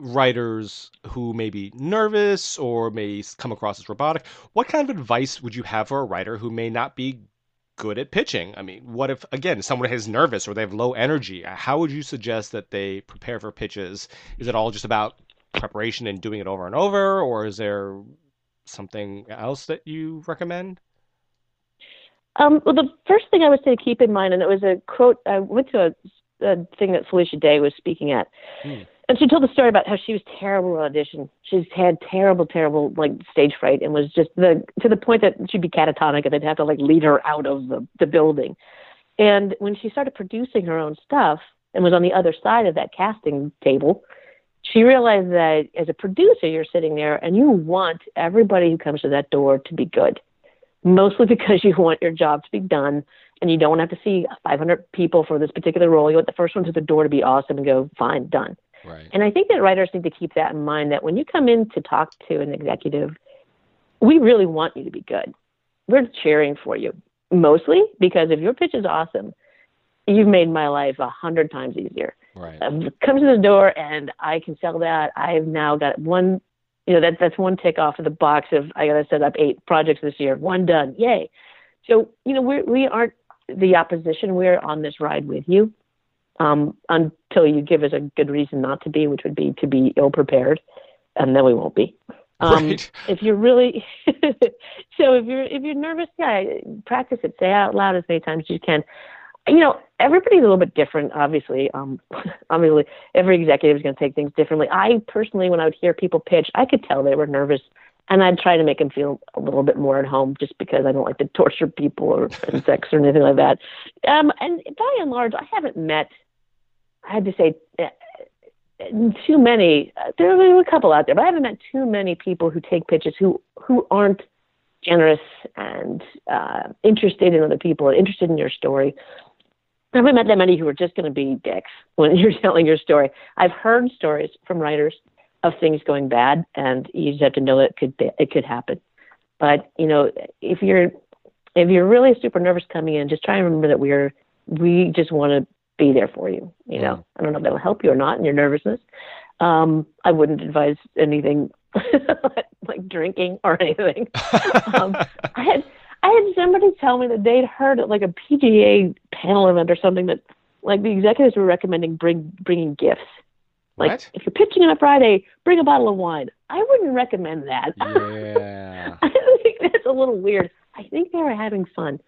S1: writers who may be nervous or may come across as robotic, what kind of advice would you have for a writer who may not be good at pitching? I mean, what if again someone is nervous or they have low energy? How would you suggest that they prepare for pitches? Is it all just about preparation and doing it over and over, or is there something else that you recommend?
S2: Um, well, the first thing I would say keep in mind, and it was a quote, I went to a, a thing that Felicia Day was speaking at. Hmm. And she told the story about how she was terrible at audition. She's had terrible, terrible like stage fright, and was just the to the point that she'd be catatonic, and they'd have to like lead her out of the the building. And when she started producing her own stuff and was on the other side of that casting table, she realized that as a producer, you're sitting there and you want everybody who comes to that door to be good, mostly because you want your job to be done and you don't have to see 500 people for this particular role. You want the first one to the door to be awesome and go, fine, done.
S1: Right.
S2: And I think that writers need to keep that in mind that when you come in to talk to an executive, we really want you to be good. We're cheering for you, mostly because if your pitch is awesome, you've made my life a hundred times easier.
S1: Right.
S2: Um, come to the door and I can sell that. I've now got one, you know, that that's one tick off of the box of I got to set up eight projects this year. One done. Yay. So, you know, we we aren't the opposition. We're on this ride with you um, until you give us a good reason not to be, which would be to be ill prepared, and then we won't be.
S1: Um, right.
S2: If you're really so, if you're if you're nervous, yeah, practice it. Say it out loud as many times as you can you know, everybody's a little bit different, obviously. Um, obviously, every executive is going to take things differently. I personally, when I would hear people pitch, I could tell they were nervous, and I'd try to make them feel a little bit more at home, just because I don't like to torture people or sex or anything like that. Um, and by and large, I haven't met. I had to say. Uh, too many. Uh, there are a couple out there, but I haven't met too many people who take pitches who who aren't generous and uh, interested in other people, and interested in your story. I haven't met that many who are just going to be dicks when you're telling your story. I've heard stories from writers of things going bad, and you just have to know it could be, it could happen. But you know, if you're if you're really super nervous coming in, just try and remember that we're we just want to be there for you. You know, mm. I don't know if that'll help you or not in your nervousness. Um, I wouldn't advise anything like drinking or anything. um, I had I had somebody tell me that they'd heard at like a PGA panel event or something that like the executives were recommending bring bringing gifts. Like
S1: what?
S2: if you're pitching on a Friday, bring a bottle of wine. I wouldn't recommend that.
S1: Yeah. I
S2: think that's a little weird. I think they were having fun.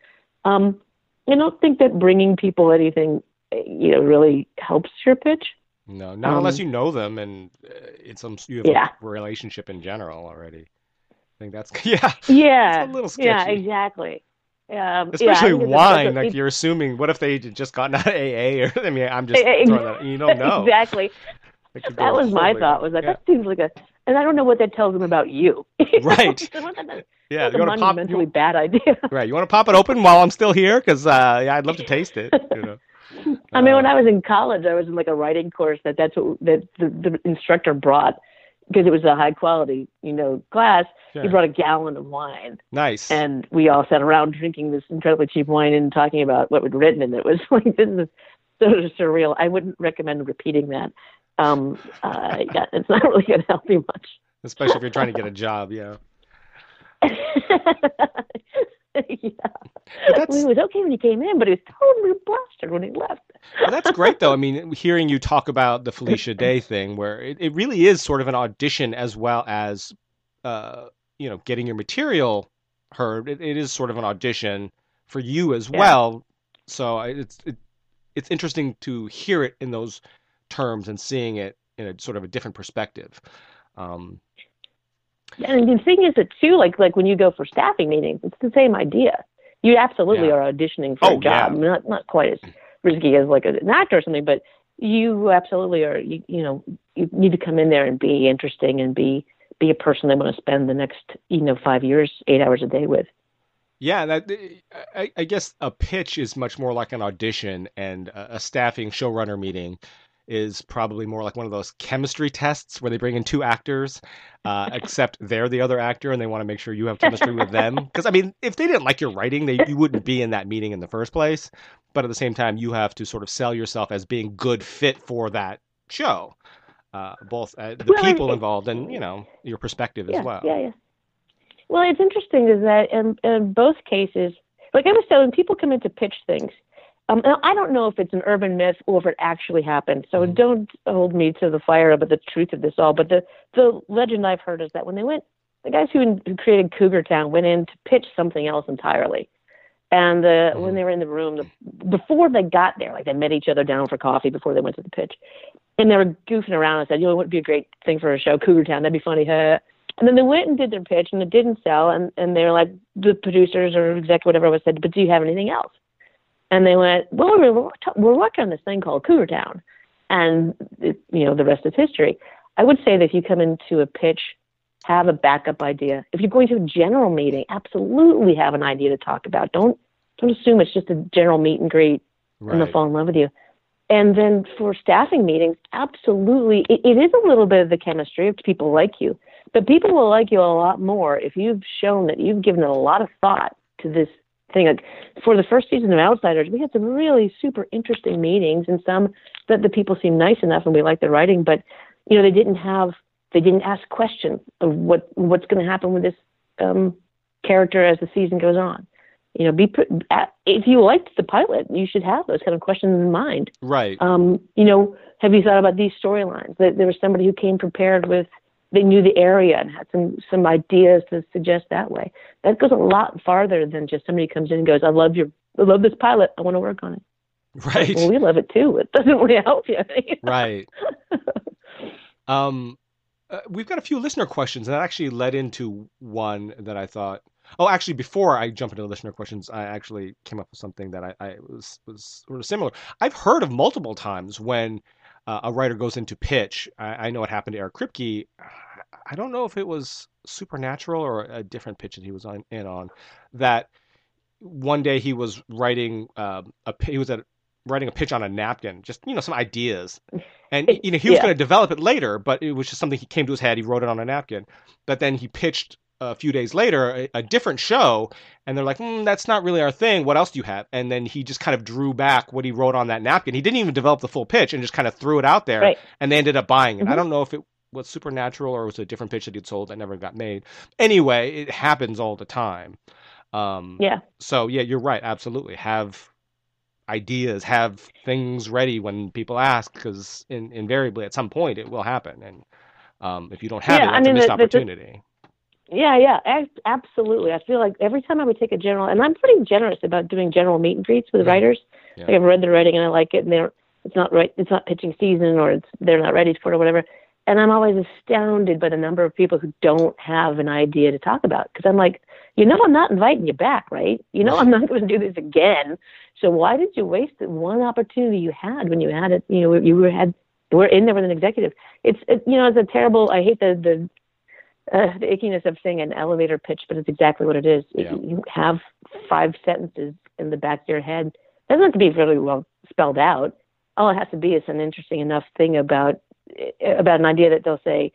S2: Um, I don't think that bringing people anything, you know, really helps your pitch.
S1: No, not um, unless you know them and uh, it's some you have yeah. a relationship in general already. I think that's yeah.
S2: Yeah.
S1: a little sketchy.
S2: Yeah, exactly. Um,
S1: Especially
S2: yeah,
S1: wine, like you're assuming. What if they just gotten out of AA? Or I mean, I'm just throwing that. You don't know.
S2: exactly. That was my thought. Was that yeah. that seems like a, and I don't know what that tells them about you.
S1: right. yeah,
S2: you want to pop you, bad idea.
S1: Right. You want to pop it open while I'm still here because uh, yeah, I'd love to taste it. You know.
S2: I mean, when uh, I was in college, I was in like a writing course that that's what that the, the instructor brought because it was a high quality, you know, class. Sure. He brought a gallon of wine.
S1: Nice.
S2: And we all sat around drinking this incredibly cheap wine and talking about what we'd written, and it was like this is sort of surreal. I wouldn't recommend repeating that. Um, uh, yeah, it's not really going to help you much.
S1: Especially if you're trying to get a job, yeah.
S2: yeah. Mean, it was okay when he came in, but he was totally blasted when he left.
S1: well, that's great, though. I mean, hearing you talk about the Felicia Day thing, where it, it really is sort of an audition as well as, uh, you know, getting your material heard. It, it is sort of an audition for you as yeah. well. So it's it, it's interesting to hear it in those terms and seeing it in a sort of a different perspective. Um,
S2: and the thing is that too, like like when you go for staffing meetings, it's the same idea. You absolutely yeah. are auditioning for
S1: oh,
S2: a job.
S1: Yeah.
S2: Not not quite as risky as like an actor or something, but you absolutely are. You, you know, you need to come in there and be interesting and be be a person they want to spend the next you know five years, eight hours a day with.
S1: Yeah, that I, I guess a pitch is much more like an audition, and a, a staffing showrunner meeting is probably more like one of those chemistry tests where they bring in two actors, uh, except they're the other actor and they want to make sure you have chemistry with them. Because I mean, if they didn't like your writing, they you wouldn't be in that meeting in the first place. But at the same time, you have to sort of sell yourself as being good fit for that show, uh, both uh, the well, people involved and you know your perspective
S2: yeah,
S1: as well.
S2: Yeah, yeah. Well, it's interesting is that in, in both cases, like I was telling, people come in to pitch things um, I don't know if it's an urban myth or if it actually happened. So mm-hmm. don't hold me to the fire about the truth of this all. But the the legend I've heard is that when they went, the guys who, who created Cougar Town went in to pitch something else entirely. And uh, mm-hmm. when they were in the room, the, before they got there, like they met each other down for coffee before they went to the pitch, and they were goofing around and said, "You know, it would be a great thing for a show, Cougar Town. That'd be funny." Huh? And then they went and did their pitch, and it didn't sell. And and they were like, the producers or executive, whatever was said, "But do you have anything else?" And they went, well, we're, we're working on this thing called Cougar Town. And, it, you know, the rest is history. I would say that if you come into a pitch, have a backup idea. If you're going to a general meeting, absolutely have an idea to talk about. Don't don't assume it's just a general meet and greet right. and they'll fall in love with you. And then for staffing meetings, absolutely, it, it is a little bit of the chemistry of people like you. But people will like you a lot more if you've shown that you've given it a lot of thought to this thing. Like for the first season of Outsiders, we had some really super interesting meetings and some that the people seemed nice enough and we liked their writing, but you know they didn't have they didn't ask questions of what what's going to happen with this um, character as the season goes on. You know, be if you liked the pilot, you should have those kind of questions in mind.
S1: Right.
S2: Um, you know, have you thought about these storylines? That there was somebody who came prepared with they knew the area and had some some ideas to suggest that way. That goes a lot farther than just somebody comes in and goes, "I love your, I love this pilot. I want to work on it."
S1: Right.
S2: Well, we love it too. It doesn't really help you.
S1: right. um, uh, we've got a few listener questions, and that actually led into one that I thought. Oh, actually, before I jump into the listener questions, I actually came up with something that I, I was was sort of similar. I've heard of multiple times when uh, a writer goes into pitch. I, I, know what happened to Eric Kripke. I don't know if it was Supernatural or a different pitch that he was on, in on. That one day he was writing uh, a he was at writing a pitch on a napkin, just you know some ideas, and you know he was yeah. going to develop it later, but it was just something he came to his head. He wrote it on a napkin, but then he pitched a few days later a, a different show, and they're like, mm, "That's not really our thing. What else do you have?" And then he just kind of drew back what he wrote on that napkin. He didn't even develop the full pitch, and just kind of threw it out there,
S2: right.
S1: and they ended up buying it. Mm-hmm. I don't know if it was Supernatural or it was a different pitch that he'd sold that never got made. Anyway, it happens all the time. Um,
S2: yeah.
S1: So yeah, you're right. Absolutely, have ideas, have things ready when people ask, because in, invariably at some point it will happen, and um, if you don't have yeah, it, that's I mean, a missed the, opportunity.
S2: The, yeah, yeah, absolutely. I feel like every time I would take a general, and I'm pretty generous about doing general meet and greets with writers. Yeah. Like I've read their writing and I like it, and they're it's not right, it's not pitching season, or it's they're not ready for it, or whatever. And I'm always astounded by the number of people who don't have an idea to talk about. Because I'm like, you know, I'm not inviting you back, right? You know, I'm not going to do this again. So why did you waste the one opportunity you had when you had it? You know, you were had we're in there with an executive. It's it, you know, it's a terrible. I hate the the uh, the ickiness of saying an elevator pitch, but it's exactly what it is. Yeah. You have five sentences in the back of your head. It doesn't have to be really well spelled out. All it has to be is an interesting enough thing about about an idea that they'll say,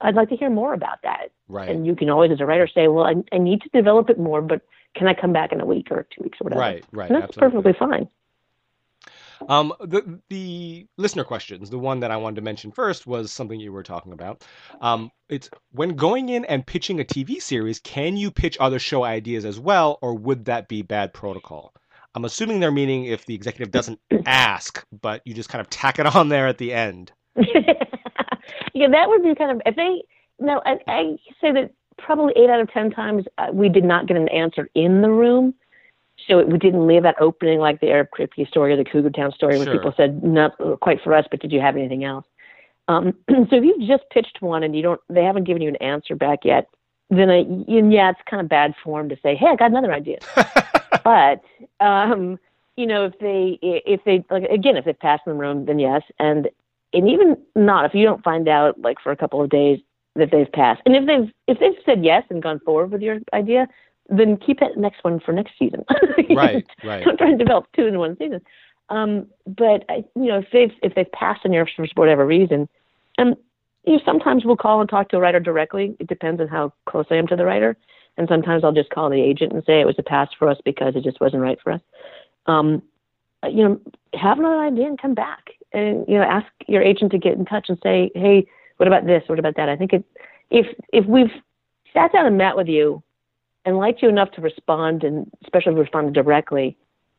S2: I'd like to hear more about that.
S1: Right.
S2: And you can always, as a writer, say, well, I, I need to develop it more, but can I come back in a week or two weeks or whatever?
S1: Right, right.
S2: And that's absolutely. perfectly fine.
S1: Um, the the listener questions, the one that I wanted to mention first was something you were talking about. Um, it's when going in and pitching a TV series, can you pitch other show ideas as well, or would that be bad protocol? I'm assuming they're meaning if the executive doesn't ask, but you just kind of tack it on there at the end.
S2: yeah, that would be kind of if they. No, I, I say that probably eight out of ten times uh, we did not get an answer in the room, so it, we didn't leave that opening like the Eric Kripke story or the Cougar Town story, where people said not quite for us, but did you have anything else? Um, so if you've just pitched one and you don't, they haven't given you an answer back yet, then I, yeah, it's kind of bad form to say, hey, I got another idea. but um, you know, if they if they like again, if they pass in the room, then yes, and and even not if you don't find out like for a couple of days that they've passed, and if they've if they've said yes and gone forward with your idea, then keep that next one for next season.
S1: right, right.
S2: Don't try to develop two in one season. Um, but I, you know, if they've if they've passed on yours for whatever reason, and you know, sometimes we'll call and talk to a writer directly. It depends on how close I am to the writer, and sometimes I'll just call the agent and say it was a pass for us because it just wasn't right for us. Um, you know, have another idea and come back and you know ask your agent to get in touch and say, hey, what about this? What about that? I think it, if if we've sat down and met with you and liked you enough to respond, and especially respond directly,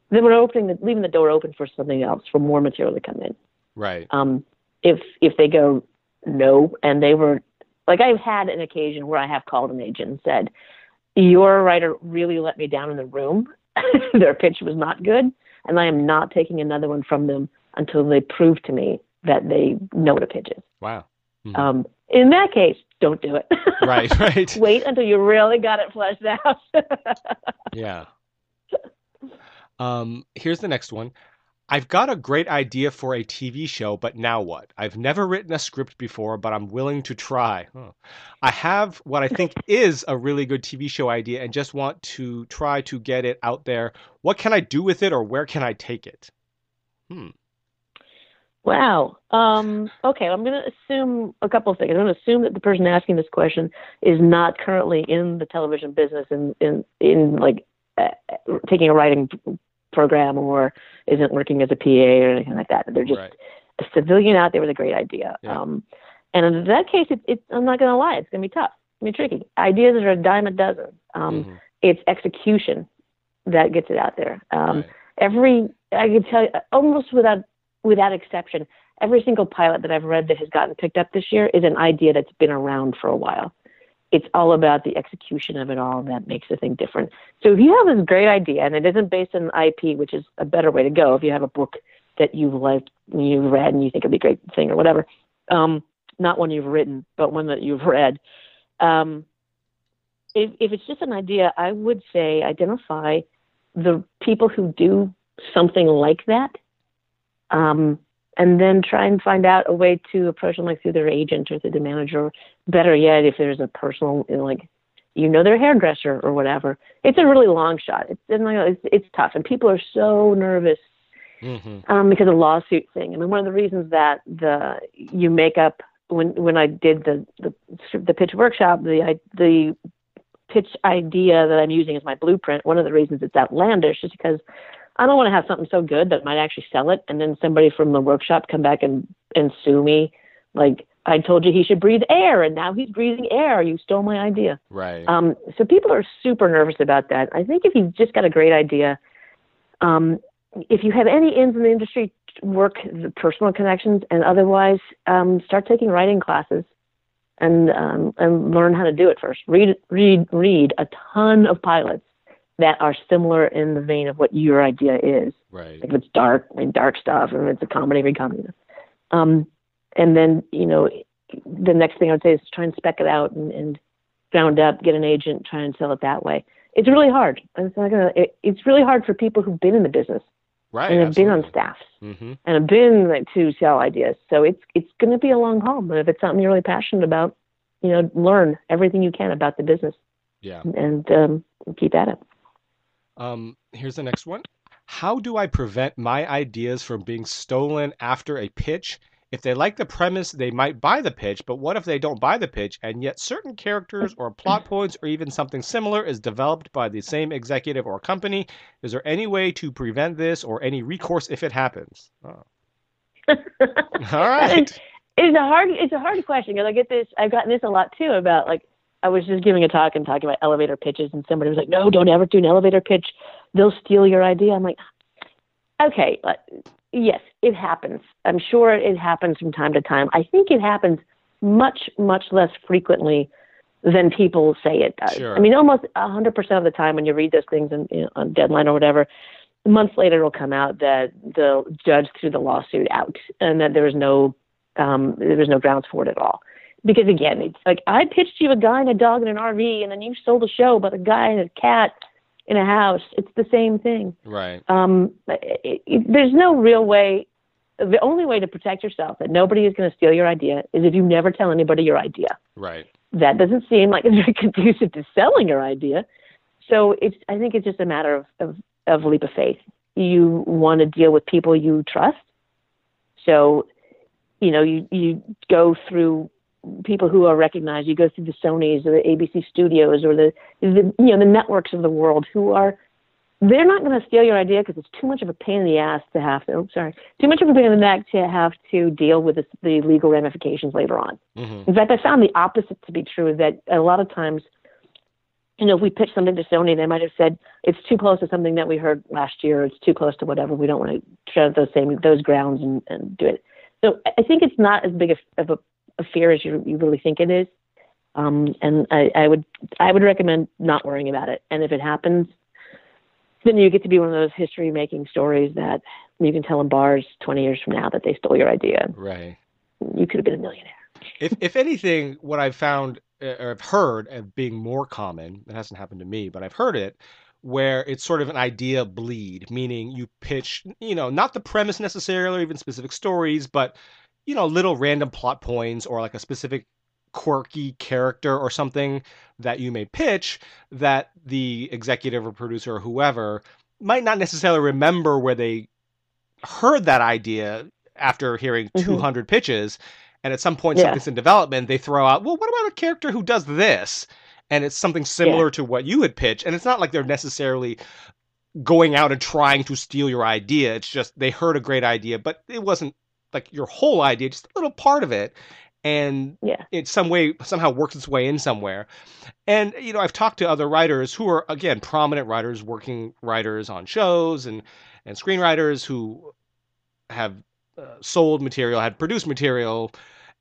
S2: then we're opening the, leaving the door open for something else, for more material to come in.
S1: Right.
S2: Um, if if they go no, and they were like I've had an occasion where I have called an agent and said, your writer really let me down in the room. Their pitch was not good, and I am not taking another one from them until they prove to me that they know what a pitch is.
S1: Wow.
S2: Mm-hmm. Um, in that case, don't do it.
S1: right, right.
S2: Wait until you really got it fleshed out.
S1: yeah. Um, here's the next one. I've got a great idea for a TV show, but now what? I've never written a script before, but I'm willing to try. Huh. I have what I think is a really good TV show idea and just want to try to get it out there. What can I do with it or where can I take it? Hmm.
S2: Wow. Um, okay, I'm going to assume a couple of things. I'm going to assume that the person asking this question is not currently in the television business and in, in, in like uh, taking a writing program or isn't working as a PA or anything like that. They're just right. a civilian out there with a great idea. Yeah. Um, and in that case, it, it, I'm not going to lie, it's going to be tough. It's going to be tricky. Ideas are a dime a dozen. Um, mm-hmm. It's execution that gets it out there. Um, right. Every, I can tell you, almost without without exception, every single pilot that I've read that has gotten picked up this year is an idea that's been around for a while it's all about the execution of it all that makes the thing different. So if you have this great idea and it isn't based on IP, which is a better way to go, if you have a book that you've liked, you've read, and you think it'd be a great thing or whatever, um, not one you've written, but one that you've read. Um, if, if it's just an idea, I would say identify the people who do something like that. Um, and then try and find out a way to approach them like through their agent or through the manager. Better yet, if there's a personal, you know, like you know their hairdresser or whatever. It's a really long shot. It's it's, it's tough, and people are so nervous mm-hmm. um, because of the lawsuit thing. I mean, one of the reasons that the you make up when when I did the the, the pitch workshop, the I, the pitch idea that I'm using as my blueprint. One of the reasons it's outlandish is because I don't want to have something so good that might actually sell it, and then somebody from the workshop come back and and sue me, like I told you he should breathe air, and now he's breathing air. You stole my idea.
S1: Right.
S2: Um, so people are super nervous about that. I think if you've just got a great idea, um, if you have any ins in the industry, work the personal connections, and otherwise um, start taking writing classes and um, and learn how to do it first. Read read read a ton of pilots that are similar in the vein of what your idea is.
S1: Right.
S2: If it's dark, I mean, dark stuff, and it's a comedy, read comedy. Um, and then you know, the next thing I would say is try and spec it out and, and ground up, get an agent, try and sell it that way. It's really hard. It's not gonna. It, it's really hard for people who've been in the business.
S1: Right,
S2: and
S1: have
S2: absolutely. been on staffs mm-hmm. and have been like, to sell ideas. So it's it's going to be a long haul. But if it's something you're really passionate about, you know, learn everything you can about the business.
S1: Yeah.
S2: And um, keep at it.
S1: Um, here's the next one. How do I prevent my ideas from being stolen after a pitch? If they like the premise, they might buy the pitch, but what if they don't buy the pitch and yet certain characters or plot points or even something similar is developed by the same executive or company? Is there any way to prevent this or any recourse if it happens? Oh. All right.
S2: It's a hard it's a hard question because I get this I've gotten this a lot too about like I was just giving a talk and talking about elevator pitches, and somebody was like, "No, don't ever do an elevator pitch. They'll steal your idea." I'm like, "Okay, yes, it happens. I'm sure it happens from time to time. I think it happens much, much less frequently than people say it does.
S1: Sure.
S2: I mean, almost 100% of the time when you read those things in, you know, on Deadline or whatever, months later it'll come out that the judge threw the lawsuit out and that there was no um, there was no grounds for it at all because again, it's like I pitched you a guy and a dog in an RV, and then you sold a show about a guy and a cat in a house. It's the same thing.
S1: Right.
S2: Um, it, it, there's no real way. The only way to protect yourself that nobody is going to steal your idea is if you never tell anybody your idea.
S1: Right.
S2: That doesn't seem like it's very conducive to selling your idea. So it's. I think it's just a matter of of, of leap of faith. You want to deal with people you trust. So, you know, you you go through people who are recognized. You go through the Sonys or the ABC studios or the, the you know the networks of the world who are they're not going to steal your idea because it's too much of a pain in the ass to have to. Oh, sorry, too much of a pain in the neck to have to deal with the, the legal ramifications later on. Mm-hmm. In fact, I found the opposite to be true. That a lot of times, you know, if we pitch something to Sony, they might have said it's too close to something that we heard last year. It's too close to whatever. We don't want to tread those same those grounds and, and do it. So I think it's not as big a, of a a fear as you, you really think it is. Um, and I, I would I would recommend not worrying about it. And if it happens, then you get to be one of those history making stories that you can tell in bars 20 years from now that they stole your idea.
S1: Right.
S2: You could have been a millionaire.
S1: If if anything, what I've found uh, or I've heard of being more common, it hasn't happened to me, but I've heard it where it's sort of an idea bleed, meaning you pitch, you know, not the premise necessarily or even specific stories, but you know, little random plot points or like a specific quirky character or something that you may pitch that the executive or producer or whoever might not necessarily remember where they heard that idea after hearing mm-hmm. 200 pitches and at some point yeah. something's in development they throw out well what about a character who does this and it's something similar yeah. to what you had pitched and it's not like they're necessarily going out and trying to steal your idea it's just they heard a great idea but it wasn't like your whole idea just a little part of it and yeah. it some way somehow works its way in somewhere. And you know, I've talked to other writers who are again prominent writers, working writers on shows and and screenwriters who have uh, sold material, had produced material,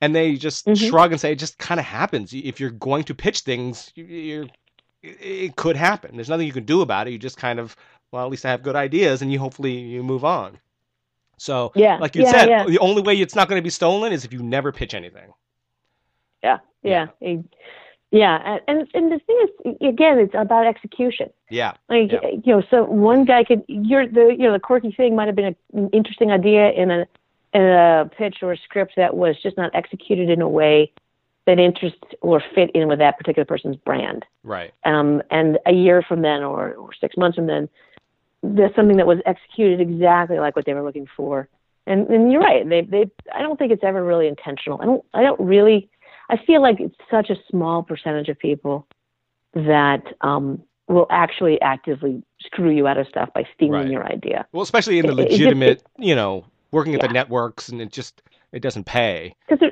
S1: and they just mm-hmm. shrug and say it just kind of happens. If you're going to pitch things, you're it could happen. There's nothing you can do about it. You just kind of well, at least I have good ideas, and you hopefully you move on. So, yeah, like you yeah, said, yeah. the only way it's not going to be stolen is if you never pitch anything.
S2: Yeah, yeah, yeah. yeah. And and the thing is, again, it's about execution.
S1: Yeah.
S2: Like you know, so one guy could you're the you know the quirky thing might have been an interesting idea in a in a pitch or a script that was just not executed in a way that interests or fit in with that particular person's brand.
S1: Right.
S2: Um, and a year from then, or, or six months from then, there's something that was executed exactly like what they were looking for. And and you're right. They they I don't think it's ever really intentional. I don't I don't really I feel like it's such a small percentage of people that um will actually actively screw you out of stuff by stealing right. your idea.
S1: Well, especially in the legitimate, it, it, you know, working at yeah. the networks and it just it doesn't pay.
S2: Because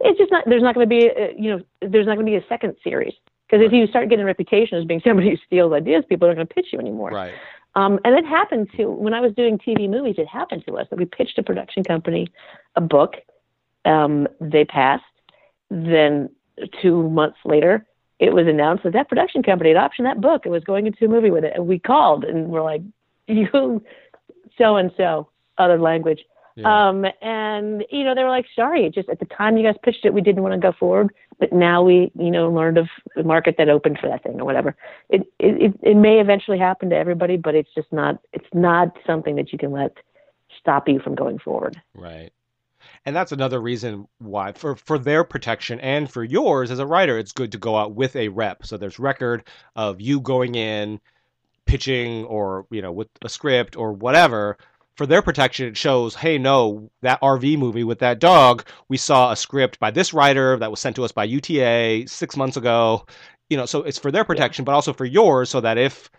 S2: it's just not there's not going to be a, you know there's not going to be a second series because if you start getting a reputation as being somebody who steals ideas, people aren't going to pitch you anymore.
S1: Right.
S2: Um, and it happened to when I was doing TV movies. It happened to us that we pitched a production company a book. Um, they passed. Then two months later, it was announced that that production company had optioned that book and was going into a movie with it. And we called and we're like, "You, so and so, other language." Yeah. Um, and you know, they were like, sorry, just at the time you guys pitched it, we didn't want to go forward, but now we, you know, learned of the market that opened for that thing or whatever. It, it, it may eventually happen to everybody, but it's just not, it's not something that you can let stop you from going forward.
S1: Right. And that's another reason why, for, for their protection and for yours as a writer, it's good to go out with a rep. So there's record of you going in, pitching, or you know, with a script or whatever, for their protection, it shows, hey, no, that RV movie with that dog, we saw a script by this writer that was sent to us by UTA six months ago. You know, so it's for their protection, yeah. but also for yours, so that if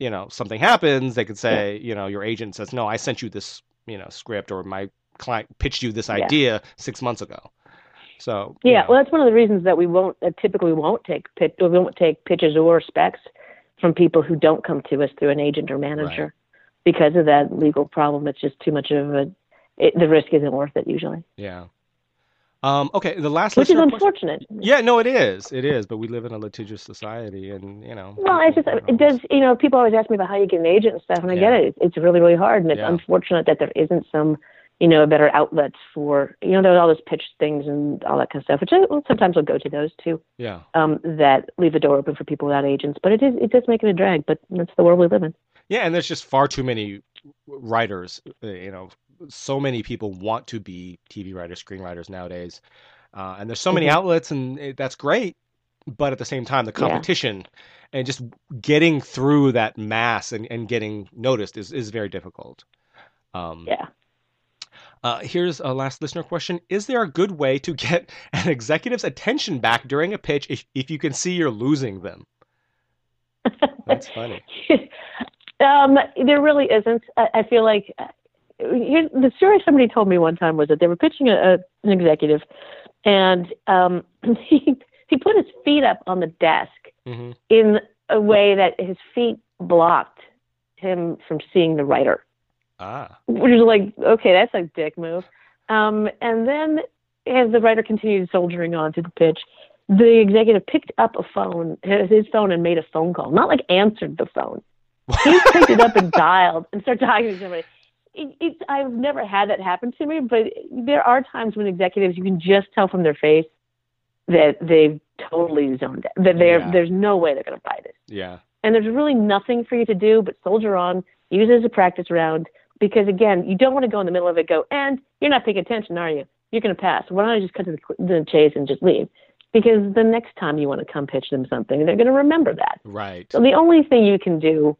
S1: you know something happens, they could say, yeah. you know, your agent says, no, I sent you this, you know, script, or my client pitched you this idea yeah. six months ago. So
S2: yeah, know. well, that's one of the reasons that we won't uh, typically won't take pitch, we won't take pitches or specs from people who don't come to us through an agent or manager. Right because of that legal problem. It's just too much of a. It, the risk isn't worth it usually.
S1: Yeah. Um, okay, the last
S2: which is unfortunate.
S1: Question. Yeah, no, it is, it is. But we live in a litigious society, and you know.
S2: Well, it's just it does. You know, people always ask me about how you get an agent and stuff, and I yeah. get it. It's really, really hard, and it's yeah. unfortunate that there isn't some, you know, better outlets for you know there's all those pitch things and all that kind of stuff, which I, well, sometimes I'll go to those too.
S1: Yeah.
S2: Um, that leave the door open for people without agents, but it is it does make it a drag. But that's the world we live in.
S1: Yeah, and there's just far too many writers. Uh, you know, so many people want to be TV writers, screenwriters nowadays, uh, and there's so many mm-hmm. outlets, and it, that's great. But at the same time, the competition yeah. and just getting through that mass and, and getting noticed is, is very difficult.
S2: Um, yeah.
S1: Uh, here's a last listener question. Is there a good way to get an executive's attention back during a pitch if, if you can see you're losing them? That's funny.
S2: Um, there really isn't. I, I feel like uh, the story somebody told me one time was that they were pitching a, a an executive, and um, he he put his feet up on the desk mm-hmm. in a way that his feet blocked him from seeing the writer.
S1: Ah.
S2: Which is like, okay, that's a dick move. Um, and then as the writer continued soldiering on to the pitch, the executive picked up a phone, his phone, and made a phone call. Not like answered the phone, he picked it up and dialed and started talking to somebody. It, it's I've never had that happen to me, but there are times when executives you can just tell from their face that they've totally zoned out. That they're yeah. there's no way they're going to buy this.
S1: Yeah.
S2: and there's really nothing for you to do but soldier on, use it as a practice round. Because again, you don't want to go in the middle of it, go, and you're not paying attention, are you? You're going to pass. Why don't I just cut to the, the chase and just leave? Because the next time you want to come pitch them something, they're going to remember that.
S1: Right.
S2: So the only thing you can do,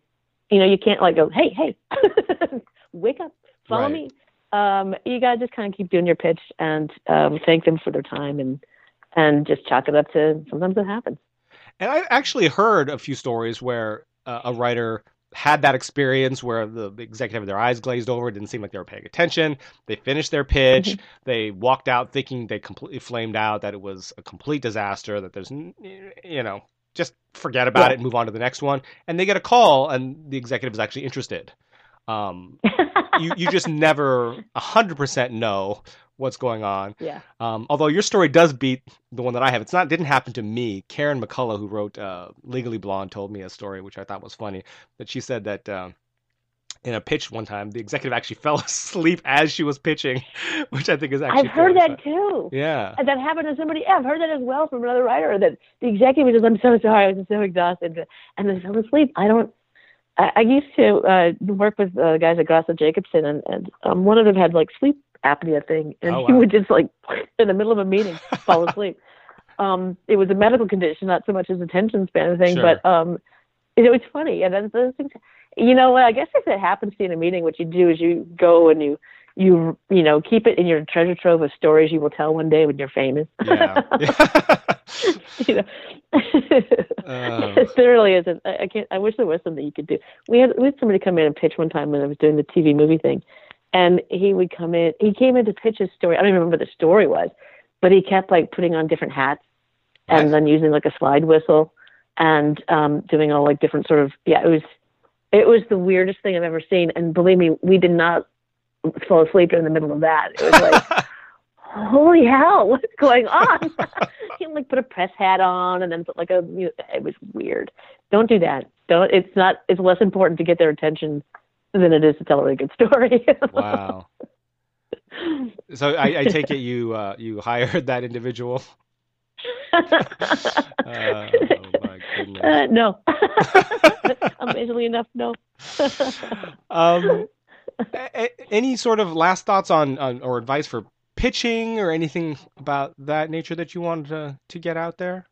S2: you know, you can't like go, hey, hey, wake up, follow right. me. Um, you got to just kind of keep doing your pitch and um, thank them for their time and and just chalk it up to sometimes it happens.
S1: And I've actually heard a few stories where uh, a writer had that experience where the executive had their eyes glazed over, it didn't seem like they were paying attention. They finished their pitch. Mm-hmm. They walked out thinking they completely flamed out, that it was a complete disaster, that there's, you know, just forget about yeah. it and move on to the next one. And they get a call, and the executive is actually interested. Um, you, you just never 100% know what's going on.
S2: Yeah.
S1: Um, although your story does beat the one that I have. It's not didn't happen to me. Karen McCullah, who wrote uh, Legally Blonde, told me a story which I thought was funny. That she said that. Uh, in a pitch one time, the executive actually fell asleep as she was pitching, which I think is actually.
S2: I've heard that too.
S1: Yeah,
S2: that happened to somebody. Yeah, I've heard that as well from another writer. That the executive says, "I'm so sorry, I was so exhausted," and they fell asleep. I don't. I, I used to uh, work with uh, guys at Grasso Jacobson, and, and um, one of them had like sleep apnea thing, and oh, wow. he would just like in the middle of a meeting fall asleep. um, it was a medical condition, not so much as attention span thing, sure. but um, it, it was funny. And then those things, you know, what? I guess if it happens to you in a meeting, what you do is you go and you you you know keep it in your treasure trove of stories you will tell one day when you're famous.
S1: Yeah.
S2: you know, there really isn't. I, I can't. I wish there was something you could do. We had we had somebody come in and pitch one time when I was doing the TV movie thing, and he would come in. He came in to pitch his story. I don't even remember what the story was, but he kept like putting on different hats and then using like a slide whistle and um doing all like different sort of yeah. It was it was the weirdest thing I've ever seen. And believe me, we did not fall asleep in the middle of that. It was like. Holy hell! What's going on? he like put a press hat on and then put like a. It was weird. Don't do that. Don't. It's not. It's less important to get their attention than it is to tell a really good story.
S1: wow. So I, I, take it you uh, you hired that individual.
S2: uh, oh. Uh, no. Amazingly enough, no.
S1: um, a- any sort of last thoughts on, on or advice for pitching or anything about that nature that you wanted to to get out there?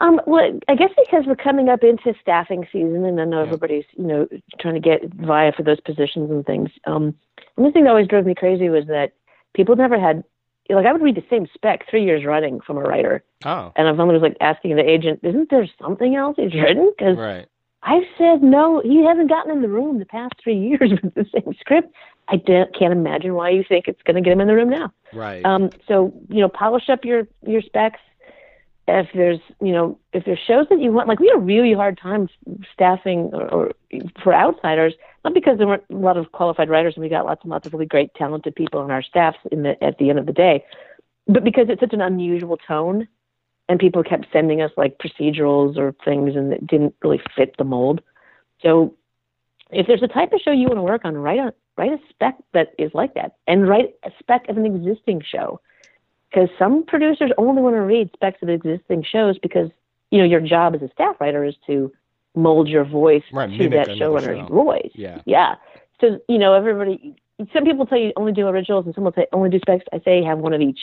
S2: Um, well, I guess because we're coming up into staffing season, and I know yeah. everybody's you know trying to get via for those positions and things. Um, one thing that always drove me crazy was that people never had like I would read the same spec three years running from a writer,
S1: oh.
S2: and I finally was like asking the agent, "Isn't there something else he's written?" Because
S1: right.
S2: I've said no, he hasn't gotten in the room the past three years with the same script. I can't imagine why you think it's going to get him in the room now.
S1: Right.
S2: Um, so you know, polish up your your specs if there's you know if there's shows that you want like we had a really hard time staffing or, or for outsiders not because there weren't a lot of qualified writers and we got lots and lots of really great talented people on our staffs in the at the end of the day but because it's such an unusual tone and people kept sending us like procedurals or things and it didn't really fit the mold. So if there's a type of show you want to work on write a write a spec that is like that and write a spec of an existing show because some producers only want to read specs of existing shows because you know your job as a staff writer is to mold your voice
S1: right,
S2: to that showrunner's show. voice.
S1: Yeah.
S2: Yeah. So you know everybody. Some people tell you only do originals, and some will say only do specs. I say have one of each.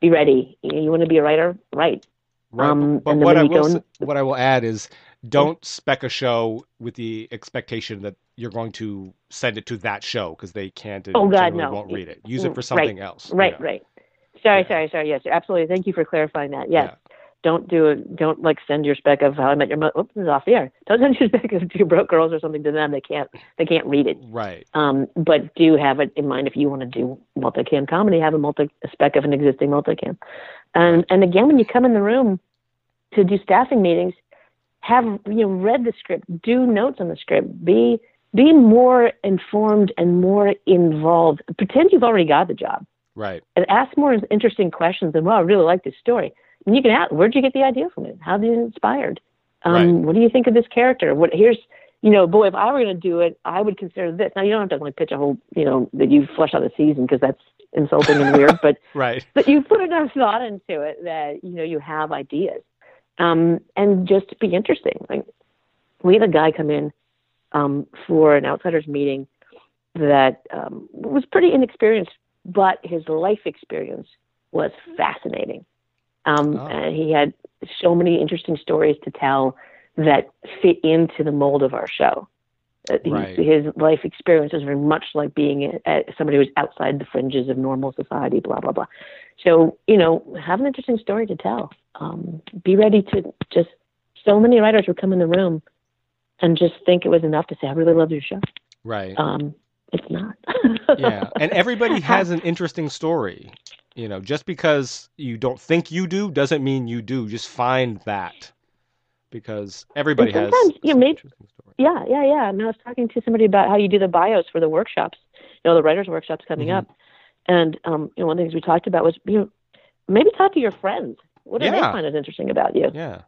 S2: Be ready. You, know, you want to be a writer, right?
S1: Right. Um, but what I will what I will add is don't spec a show with the expectation that you're going to send it to that show because they can't.
S2: Oh God, no!
S1: Won't read it. Use it for something
S2: right.
S1: else.
S2: Right, you know? right. Sorry, yeah. sorry, sorry. Yes, absolutely. Thank you for clarifying that. Yes. Yeah. Don't do it. Don't like send your spec of how I met your mother. Oops, it's off the air. Don't send your spec of two broke girls or something to them. They can't. They can't read it.
S1: Right.
S2: Um, but do have it in mind if you want to do multicam comedy. Have a multi a spec of an existing multicam. And and again, when you come in the room to do staffing meetings, have you know read the script, do notes on the script, be be more informed and more involved. Pretend you've already got the job.
S1: Right.
S2: And ask more interesting questions and, well, I really like this story. And you can ask, where'd you get the idea from it? How did it inspired? Um, right. What do you think of this character? What here's, you know, boy, if I were going to do it, I would consider this. Now you don't have to like pitch a whole, you know, that you flush out the season because that's insulting and weird. But
S1: right.
S2: But you put enough thought into it that you know you have ideas. um, and just be interesting. Like we had a guy come in um, for an outsiders meeting that um, was pretty inexperienced, but his life experience was fascinating. Um, oh. And he had so many interesting stories to tell that fit into the mold of our show. Uh, right. his life experience is very much like being a, a, somebody who's outside the fringes of normal society, blah, blah, blah. So, you know, have an interesting story to tell. Um, be ready to just, so many writers would come in the room and just think it was enough to say, I really love your show.
S1: Right.
S2: Um, it's not.
S1: yeah. And everybody has an interesting story. You know, just because you don't think you do doesn't mean you do. Just find that because everybody has.
S2: You know, maybe, yeah, yeah, yeah. I, mean, I was talking to somebody about how you do the bios for the workshops, you know, the writers' workshops coming mm-hmm. up. And, um, you know, one of the things we talked about was, you know, maybe talk to your friends. What do yeah. they find as interesting about you?
S1: Yeah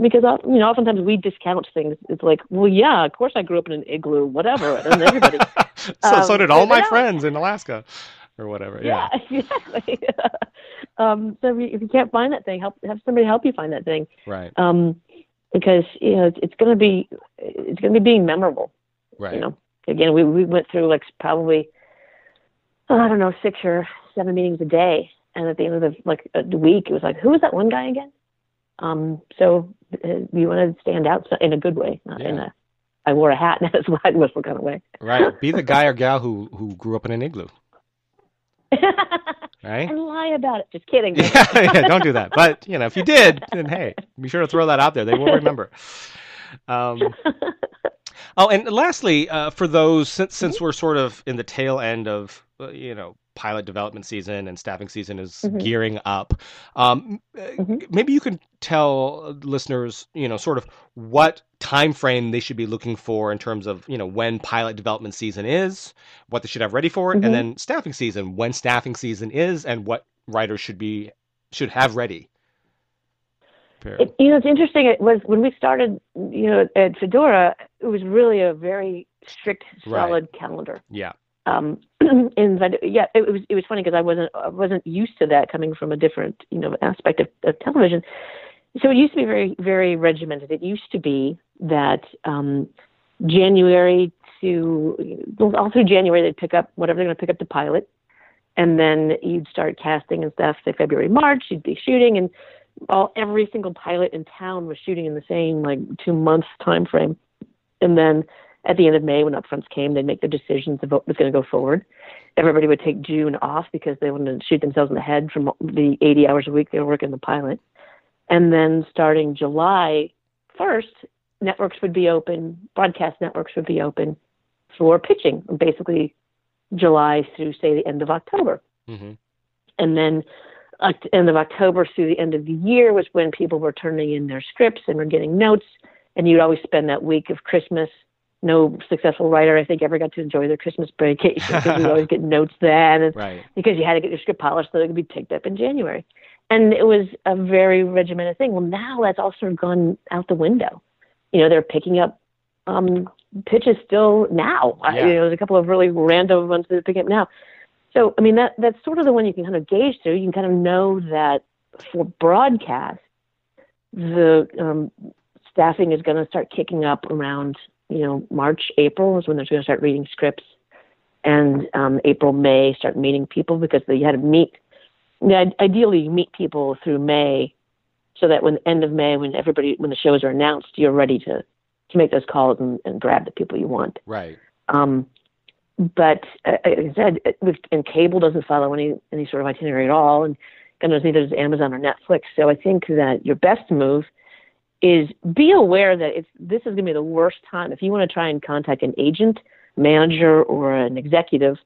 S2: because you know oftentimes we discount things. It's like, well, yeah, of course I grew up in an igloo, whatever, and everybody.
S1: so um, so did all my friends in Alaska, or whatever. Yeah,
S2: yeah exactly. um, so if you, if you, can't find that thing, help have somebody help you find that thing.
S1: Right.
S2: Um, because you know it's, it's going to be it's going to be being memorable.
S1: Right.
S2: You know, again, we we went through like probably oh, I don't know six or seven meetings a day, and at the end of the like the week, it was like, who was that one guy again? Um, so uh, you want to stand out in a good way, not yeah. in a I wore a hat and a slide whistle kind of way.
S1: Right. Be the guy or gal who who grew up in an igloo. right.
S2: And lie about it. Just kidding.
S1: yeah, yeah, don't do that. But you know, if you did, then hey, be sure to throw that out there. They will remember. Um, oh, and lastly, uh, for those since since mm-hmm. we're sort of in the tail end of uh, you know pilot development season and staffing season is mm-hmm. gearing up. Um, mm-hmm. Maybe you can tell listeners, you know, sort of what time frame they should be looking for in terms of, you know, when pilot development season is, what they should have ready for it, mm-hmm. and then staffing season, when staffing season is, and what writers should be should have ready.
S2: It, you know, it's interesting. It was when we started, you know, at Fedora, it was really a very strict, solid right. calendar.
S1: Yeah
S2: um, and yeah, it, was it was funny because I wasn't I wasn't used to that coming from a different you know aspect of, of television. So it used to be very very regimented. It used to be that um, January to all through January they'd pick up whatever they're going to pick up the pilot, and then you'd start casting and stuff. Say February March, you'd be shooting, and all every single pilot in town was shooting in the same like two months time frame, and then at the end of May when upfronts came, they'd make their decisions of what was going to go forward. Everybody would take June off because they wanted to shoot themselves in the head from the 80 hours a week they were working the pilot. And then starting July 1st, networks would be open, broadcast networks would be open for pitching, basically July through, say, the end of October. Mm-hmm. And then uh, end of October through the end of the year was when people were turning in their scripts and were getting notes. And you'd always spend that week of Christmas no successful writer, I think, ever got to enjoy their Christmas break because you always get notes then, and
S1: right.
S2: because you had to get your script polished so it could be picked up in January. And it was a very regimented thing. Well, now that's all sort of gone out the window. You know, they're picking up um, pitches still now. Yeah. I, you know, there's a couple of really random ones that are picking up now. So, I mean, that that's sort of the one you can kind of gauge through. You can kind of know that for broadcast, the um, staffing is going to start kicking up around you know, March, April is when they're going to start reading scripts, and um, April, May start meeting people because they had to meet. Ideally, you meet people through May, so that when the end of May, when everybody, when the shows are announced, you're ready to to make those calls and, and grab the people you want.
S1: Right.
S2: Um, but uh, as I said, and cable doesn't follow any any sort of itinerary at all, and God knows neither does Amazon or Netflix. So I think that your best move is be aware that it's this is going to be the worst time if you want to try and contact an agent, manager, or an executive.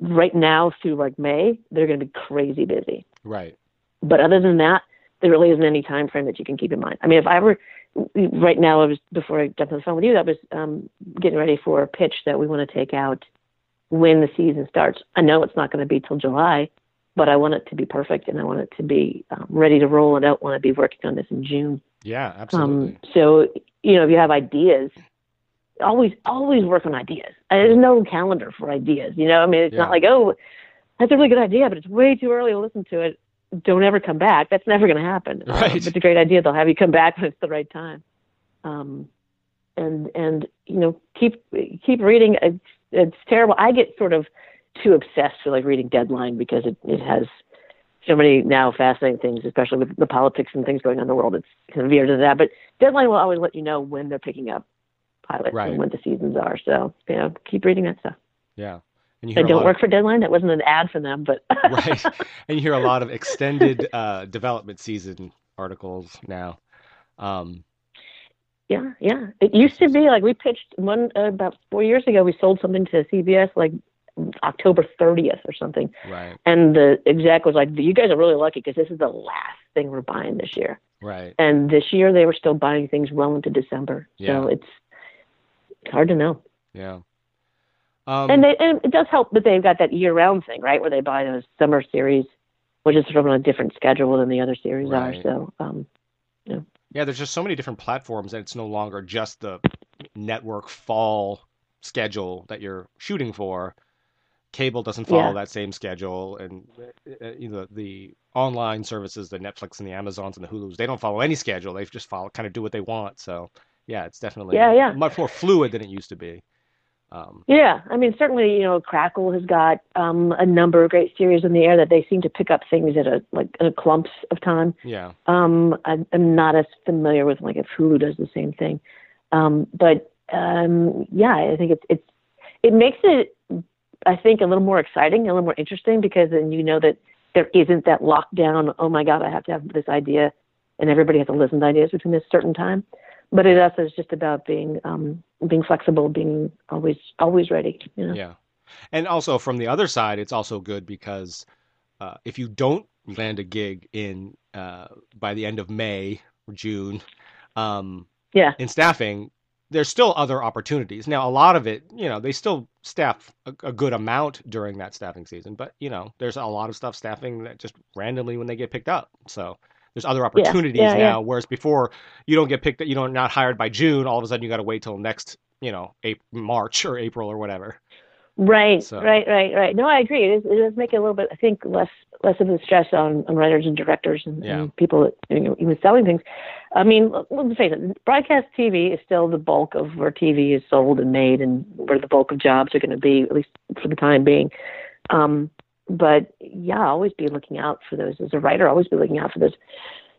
S2: Right now through like May, they're going to be crazy busy.
S1: Right.
S2: But other than that, there really isn't any time frame that you can keep in mind. I mean, if I were right now, I was before I jumped on the phone with you, I was um, getting ready for a pitch that we want to take out when the season starts. I know it's not going to be till July, but I want it to be perfect and I want it to be um, ready to roll. And I don't want to be working on this in June.
S1: Yeah, absolutely. Um,
S2: so, you know, if you have ideas, always, always work on ideas. There's no calendar for ideas. You know, I mean, it's yeah. not like, oh, that's a really good idea, but it's way too early to listen to it. don't ever come back. That's never going to happen.
S1: Right.
S2: Um, it's a great idea. They'll have you come back when it's the right time. Um, and and you know keep keep reading. It's, it's terrible. I get sort of too obsessed with like reading Deadline because it it has so many now fascinating things, especially with the politics and things going on in the world. It's kind of veered to that. But Deadline will always let you know when they're picking up pilots
S1: right.
S2: and when the seasons are. So you know keep reading that stuff.
S1: Yeah.
S2: And you I don't work of, for Deadline. That wasn't an ad for them, but
S1: right. And you hear a lot of extended uh, development season articles now. Um,
S2: yeah, yeah. It used to be like we pitched one uh, about four years ago. We sold something to CBS like October 30th or something.
S1: Right.
S2: And the exec was like, "You guys are really lucky because this is the last thing we're buying this year."
S1: Right.
S2: And this year they were still buying things well into December. Yeah. So it's hard to know.
S1: Yeah.
S2: Um, and, they, and it does help that they've got that year-round thing, right, where they buy those summer series, which is sort of on a different schedule than the other series right. are. So, um, yeah.
S1: Yeah, there's just so many different platforms, and it's no longer just the network fall schedule that you're shooting for. Cable doesn't follow yeah. that same schedule, and uh, you know the online services, the Netflix and the Amazons and the Hulu's, they don't follow any schedule. They just follow, kind of do what they want. So, yeah, it's definitely
S2: yeah, yeah.
S1: much more fluid than it used to be.
S2: Um, yeah, I mean, certainly, you know, Crackle has got um, a number of great series in the air that they seem to pick up things at a like in a clumps of time.
S1: Yeah.
S2: Um, I, am not as familiar with like if Hulu does the same thing, um, but um, yeah, I think it's it's it makes it, I think, a little more exciting, a little more interesting because then you know that there isn't that lockdown. Oh my God, I have to have this idea, and everybody has to listen to ideas between this certain time but it also is just about being um, being flexible, being always always ready. You know?
S1: Yeah, and also from the other side, it's also good because uh, if you don't land a gig in uh, by the end of May or June, um,
S2: yeah,
S1: in staffing, there's still other opportunities. Now, a lot of it, you know, they still staff a, a, good amount during that staffing season, but you know, there's a lot of stuff staffing that just randomly when they get picked up. So there's other opportunities yeah, yeah, now. Yeah. Whereas before, you don't get picked, you know, not hired by June. All of a sudden, you got to wait till next, you know, April, March or April or whatever.
S2: Right, so. right, right, right. No, I agree. It, is, it does make it a little bit, I think, less less of a stress on, on writers and directors and, and people that, you know, even selling things. I mean, let's face it, broadcast TV is still the bulk of where TV is sold and made, and where the bulk of jobs are going to be, at least for the time being. Um, but yeah, always be looking out for those as a writer. Always be looking out for those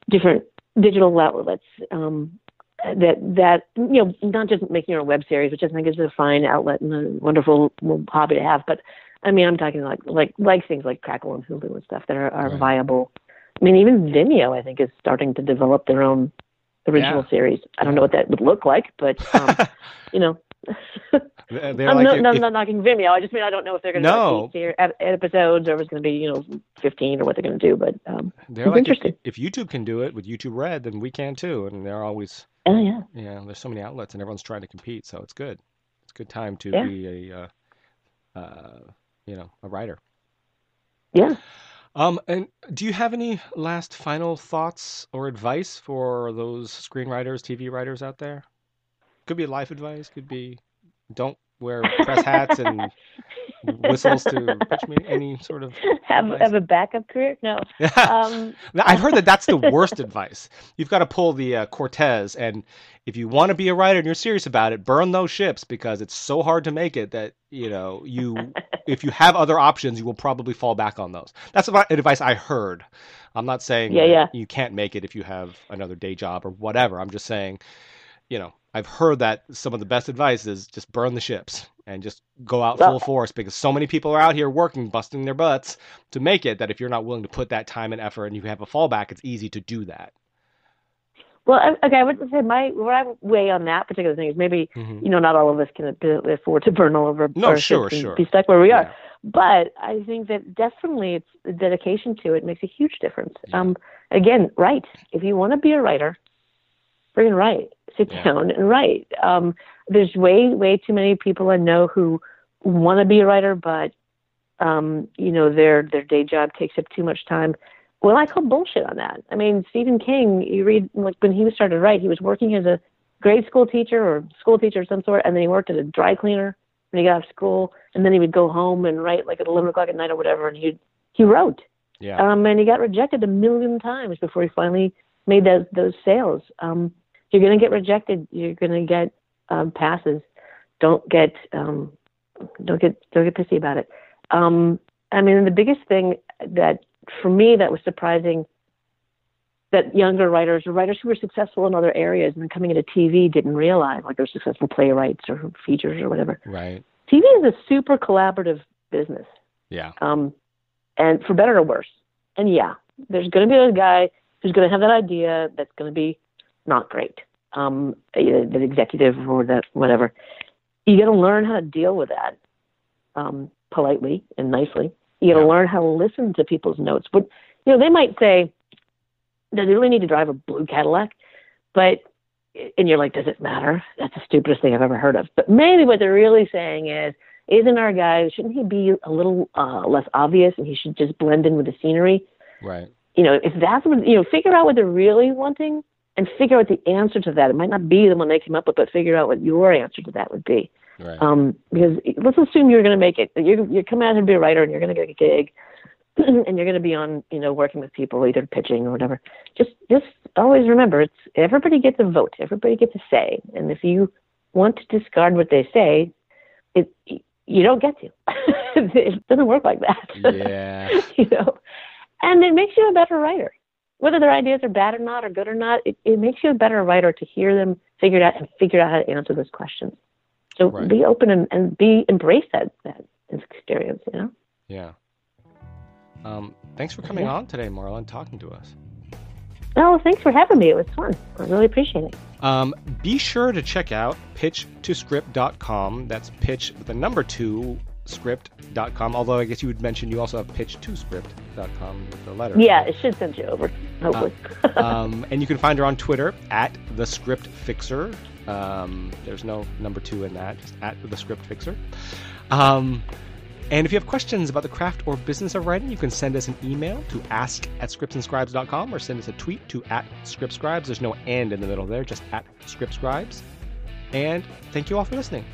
S2: different digital outlets um, that that you know not just making your own web series, which I think is a fine outlet and a wonderful hobby to have, but I mean I'm talking like like like things like Crackle and Hulu and stuff that are, are right. viable. I mean even Vimeo I think is starting to develop their own original yeah. series. I don't know what that would look like, but um, you know I'm, like, not, if, not knocking Vimeo. I just mean I don't know if they're going to
S1: no.
S2: do episodes or if it's going to be you know 15 or what they're going to do. But um,
S1: they're like interesting. If, if, YouTube can do it with YouTube Red, then we can too. And they're always
S2: oh yeah
S1: yeah. There's so many outlets and everyone's trying to compete, so it's good. It's a good time to yeah. be a uh, uh, you know a writer.
S2: Yeah.
S1: Um, and do you have any last final thoughts or advice for those screenwriters, TV writers out there? Could be life advice. Could be don't wear press hats and whistles to pitch me any sort of
S2: have advice? have a backup career no um,
S1: i've heard that that's the worst advice you've got to pull the uh, cortez and if you want to be a writer and you're serious about it burn those ships because it's so hard to make it that you know you if you have other options you will probably fall back on those that's advice i heard i'm not saying
S2: yeah, yeah.
S1: you can't make it if you have another day job or whatever i'm just saying you know I've heard that some of the best advice is just burn the ships and just go out full force because so many people are out here working, busting their butts to make it that if you're not willing to put that time and effort and you have a fallback, it's easy to do that.
S2: Well, okay, I would say my what I weigh on that particular thing is maybe mm-hmm. you know not all of us can afford to burn all over
S1: no, sure, sure.
S2: be stuck where we are. But I think that definitely it's the dedication to it makes a huge difference. Yeah. Um, again, write. If you want to be a writer, freaking write. Sit yeah. down and write. Um, there's way, way too many people I know who want to be a writer, but um, you know, their their day job takes up too much time. Well, I call bullshit on that. I mean, Stephen King, you read like when he was started to write, he was working as a grade school teacher or school teacher of some sort, and then he worked at a dry cleaner when he got out of school, and then he would go home and write like at eleven o'clock at night or whatever, and he he wrote. Yeah. Um, and he got rejected a million times before he finally made those those sales. Um, you're going to get rejected. You're going to get um, passes. Don't get um, don't get don't get pissy about it. Um, I mean, the biggest thing that for me that was surprising that younger writers or writers who were successful in other areas and then coming into TV didn't realize, like they're successful playwrights or features or whatever.
S1: Right.
S2: TV is a super collaborative business.
S1: Yeah.
S2: Um, and for better or worse. And yeah, there's going to be a guy who's going to have that idea that's going to be not great. Um, the executive or that whatever. You got to learn how to deal with that um, politely and nicely. You got to yeah. learn how to listen to people's notes. But you know, they might say, "Does he really need to drive a blue Cadillac?" But and you're like, "Does it matter?" That's the stupidest thing I've ever heard of. But maybe what they're really saying is, isn't our guy? Shouldn't he be a little uh, less obvious, and he should just blend in with the scenery?
S1: Right.
S2: You know, if that's what you know, figure out what they're really wanting, and figure out the answer to that. It might not be the one they came up with, but figure out what your answer to that would be.
S1: Right.
S2: Um, because let's assume you're going to make it. You're you're coming out and be a writer, and you're going to get a gig, and you're going to be on, you know, working with people, either pitching or whatever. Just just always remember, it's everybody gets a vote. Everybody gets a say, and if you want to discard what they say, it you don't get to. it doesn't work like that.
S1: Yeah.
S2: you know, and it makes you a better writer. Whether their ideas are bad or not, or good or not, it, it makes you a better writer to hear them figured out and figure out how to answer those questions. So right. be open and, and be embrace that that experience. You know.
S1: Yeah. Um, thanks for coming yeah. on today, Marla, talking to us.
S2: Oh, thanks for having me. It was fun. I really appreciate it.
S1: Um, be sure to check out pitch2script.com. That's pitch with the number two script.com. Although I guess you would mention you also have pitch2script.com with the letter.
S2: Yeah, it should send you over, hopefully.
S1: Uh, um, and you can find her on Twitter at the script fixer. Um, there's no number two in that, just at the script fixer. Um, and if you have questions about the craft or business of writing, you can send us an email to ask at scriptsandscribes.com or send us a tweet to at scriptscribes. There's no and in the middle there, just at scriptscribes. And thank you all for listening.